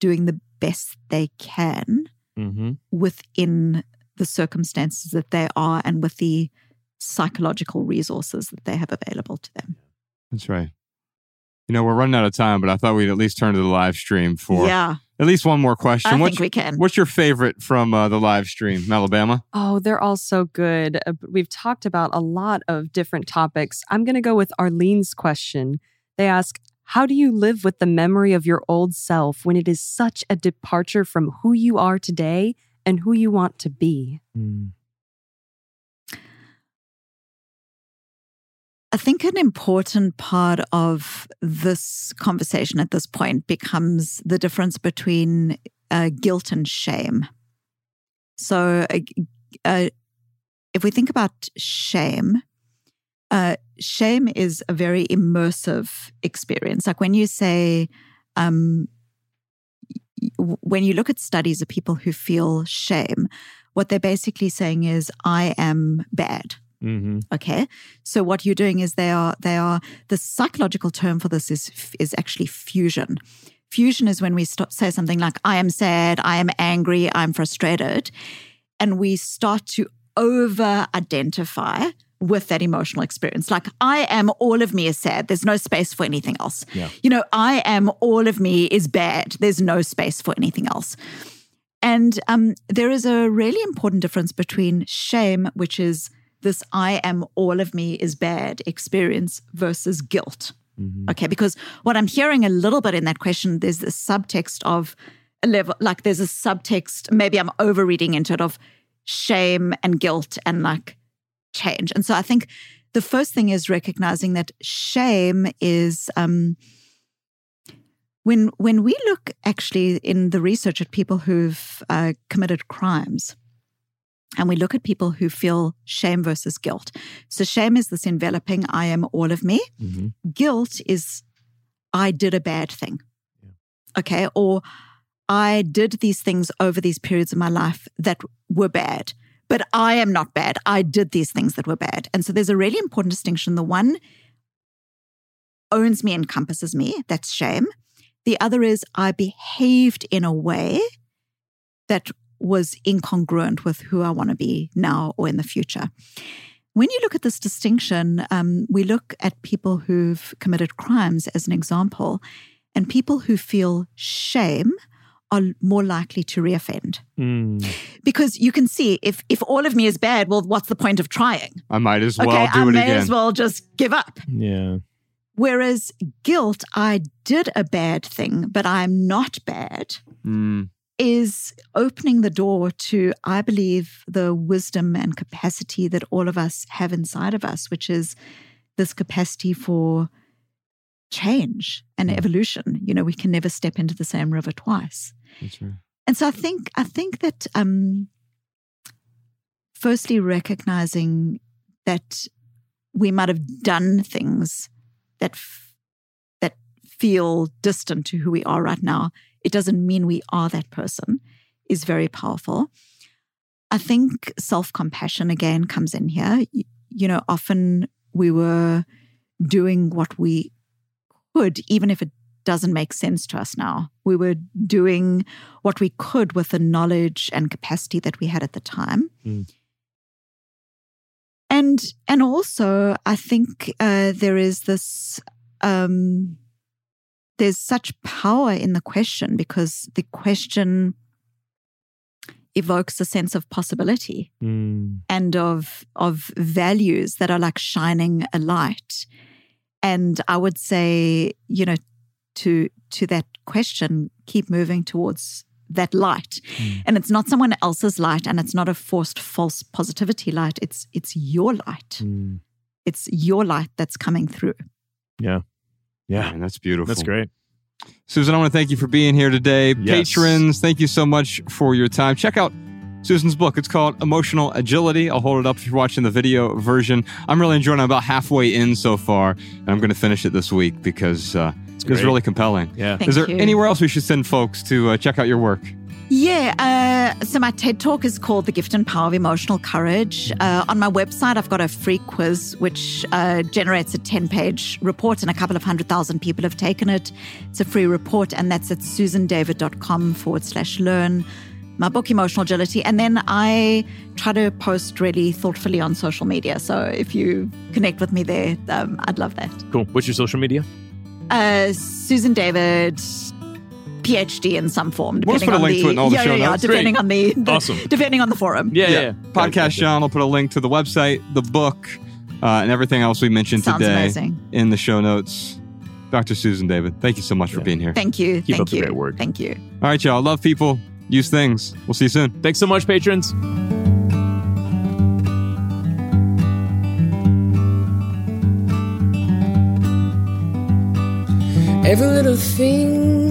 [SPEAKER 3] doing the best they can
[SPEAKER 2] Mhm.
[SPEAKER 3] within the circumstances that they are and with the psychological resources that they have available to them.
[SPEAKER 1] That's right. You know, we're running out of time, but I thought we'd at least turn to the live stream for
[SPEAKER 3] yeah,
[SPEAKER 1] at least one more question.
[SPEAKER 3] I
[SPEAKER 1] what's,
[SPEAKER 3] think we can.
[SPEAKER 1] what's your favorite from uh, the live stream, Alabama?
[SPEAKER 4] Oh, they're all so good. Uh, We've talked about a lot of different topics. I'm going to go with Arlene's question. They ask, How do you live with the memory of your old self when it is such a departure from who you are today and who you want to be?
[SPEAKER 2] Mm.
[SPEAKER 3] I think an important part of this conversation at this point becomes the difference between uh, guilt and shame. So, uh, uh, if we think about shame, uh, shame is a very immersive experience. Like when you say, um, when you look at studies of people who feel shame, what they're basically saying is, I am bad.
[SPEAKER 2] Mhm.
[SPEAKER 3] Okay. So what you're doing is they are they are the psychological term for this is is actually fusion. Fusion is when we start, say something like I am sad, I am angry, I'm frustrated, and we start to over identify with that emotional experience. Like I am all of me is sad. There's no space for anything else.
[SPEAKER 2] Yeah.
[SPEAKER 3] You know, I am all of me is bad. There's no space for anything else. And um, there is a really important difference between shame, which is this I am all of me is bad experience versus guilt.
[SPEAKER 2] Mhm.
[SPEAKER 3] Okay. Because what I'm hearing a little bit in that question, there's this subtext of a level, like there's a subtext, maybe I'm overreading into it of shame and guilt and like change. And so I think the first thing is recognizing that shame is um, when when we look actually in the research at people who've uh, committed crimes, and we look at people who feel shame versus guilt. So shame is this enveloping I am all of me.
[SPEAKER 2] Mhm.
[SPEAKER 3] Guilt is I did a bad thing.
[SPEAKER 2] Yeah.
[SPEAKER 3] Okay, or I did these things over these periods of my life that were bad. But I am not bad. I did these things that were bad. And so there's a really important distinction. The one owns me, encompasses me. That's shame. The other is I behaved in a way that was incongruent with who I want to be now or in the future. When you look at this distinction, um, we look at people who've committed crimes as an example, and people who feel shame are more likely to reoffend
[SPEAKER 2] Mm.
[SPEAKER 3] because you can see if if all of me is bad, well, what's the point of trying?
[SPEAKER 1] I might as well
[SPEAKER 3] okay,
[SPEAKER 1] do
[SPEAKER 3] I
[SPEAKER 1] it
[SPEAKER 3] may
[SPEAKER 1] again.
[SPEAKER 3] as well just give up.
[SPEAKER 2] Yeah.
[SPEAKER 3] Whereas guilt, I did a bad thing, but I'm not bad,
[SPEAKER 1] Mm,
[SPEAKER 3] is opening the door to, I believe, the wisdom and capacity that all of us have inside of us, which is this capacity for change and
[SPEAKER 2] Mm.
[SPEAKER 3] evolution. You know, we can never step into the same river twice.
[SPEAKER 1] that's right.
[SPEAKER 3] And so I think I think that um, firstly recognizing that we might have done things that f- that feel distant to who we are right now. It doesn't mean we are that person. Is very powerful. I think self compassion again comes in here. You, you know, often we were doing what we could, even if it doesn't make sense to us now. We were doing what we could with the knowledge and capacity that we had at the time.
[SPEAKER 2] Mm.
[SPEAKER 3] and and also I think uh, there is this um, there's such power in the question because the question evokes a sense of possibility
[SPEAKER 2] Mm.
[SPEAKER 3] and of of values that are like shining a light and i would say you know to to that question keep moving towards that light
[SPEAKER 2] Mm.
[SPEAKER 3] and it's not someone else's light and it's not a forced false positivity light it's it's your light
[SPEAKER 2] Mm.
[SPEAKER 3] it's your light that's coming through
[SPEAKER 2] Yeah.
[SPEAKER 1] Man, that's beautiful.
[SPEAKER 2] That's great.
[SPEAKER 1] Susan, I want to thank you for being here today.
[SPEAKER 2] Yes.
[SPEAKER 1] Patrons, thank you so much for your time. Check out Susan's book. It's called Emotional Agility. I'll hold it up if you're watching the video version. I'm really enjoying it. I'm about halfway in so far, and I'm going to finish it this week because uh, it's
[SPEAKER 2] great.
[SPEAKER 1] really compelling.
[SPEAKER 2] Yeah.
[SPEAKER 3] Thank
[SPEAKER 1] Is there
[SPEAKER 3] you.
[SPEAKER 1] anywhere else we should send folks to uh, check out your work?
[SPEAKER 3] Yeah. Uh, so my TED talk is called The Gift and Power of Emotional Courage. Uh, on my website, I've got a free quiz which uh, generates a 10 page report, and a couple of hundred thousand people have taken it. It's a free report, and that's at susandavid.com forward slash learn. My book, Emotional Agility. And then I try to post really thoughtfully on social media. So if you connect with me there, um, I'd love that.
[SPEAKER 2] Cool. What's your social media?
[SPEAKER 3] Uh, Susan David, PhD in some form.
[SPEAKER 1] We'll just
[SPEAKER 3] Depending
[SPEAKER 1] put a
[SPEAKER 3] on
[SPEAKER 1] link
[SPEAKER 3] the,
[SPEAKER 1] to it in all the
[SPEAKER 3] yeah,
[SPEAKER 1] show
[SPEAKER 3] yeah, yeah,
[SPEAKER 1] notes.
[SPEAKER 3] depending on the, the-
[SPEAKER 2] Awesome.
[SPEAKER 3] depending on the forum.
[SPEAKER 2] Yeah. Yeah. yeah.
[SPEAKER 1] Podcast John will put a link to the website, the book, uh, and everything else we mentioned
[SPEAKER 3] Sounds
[SPEAKER 1] today
[SPEAKER 3] amazing.
[SPEAKER 1] in the show notes. Dr. Susan David, thank you so much for being here.
[SPEAKER 3] Thank you.
[SPEAKER 2] Keep
[SPEAKER 3] thank
[SPEAKER 2] up the
[SPEAKER 3] you.
[SPEAKER 2] great work.
[SPEAKER 3] Thank you.
[SPEAKER 1] All right, y'all. Love people, use things. We'll see you soon.
[SPEAKER 2] Thanks so much, patrons.
[SPEAKER 5] Every little thing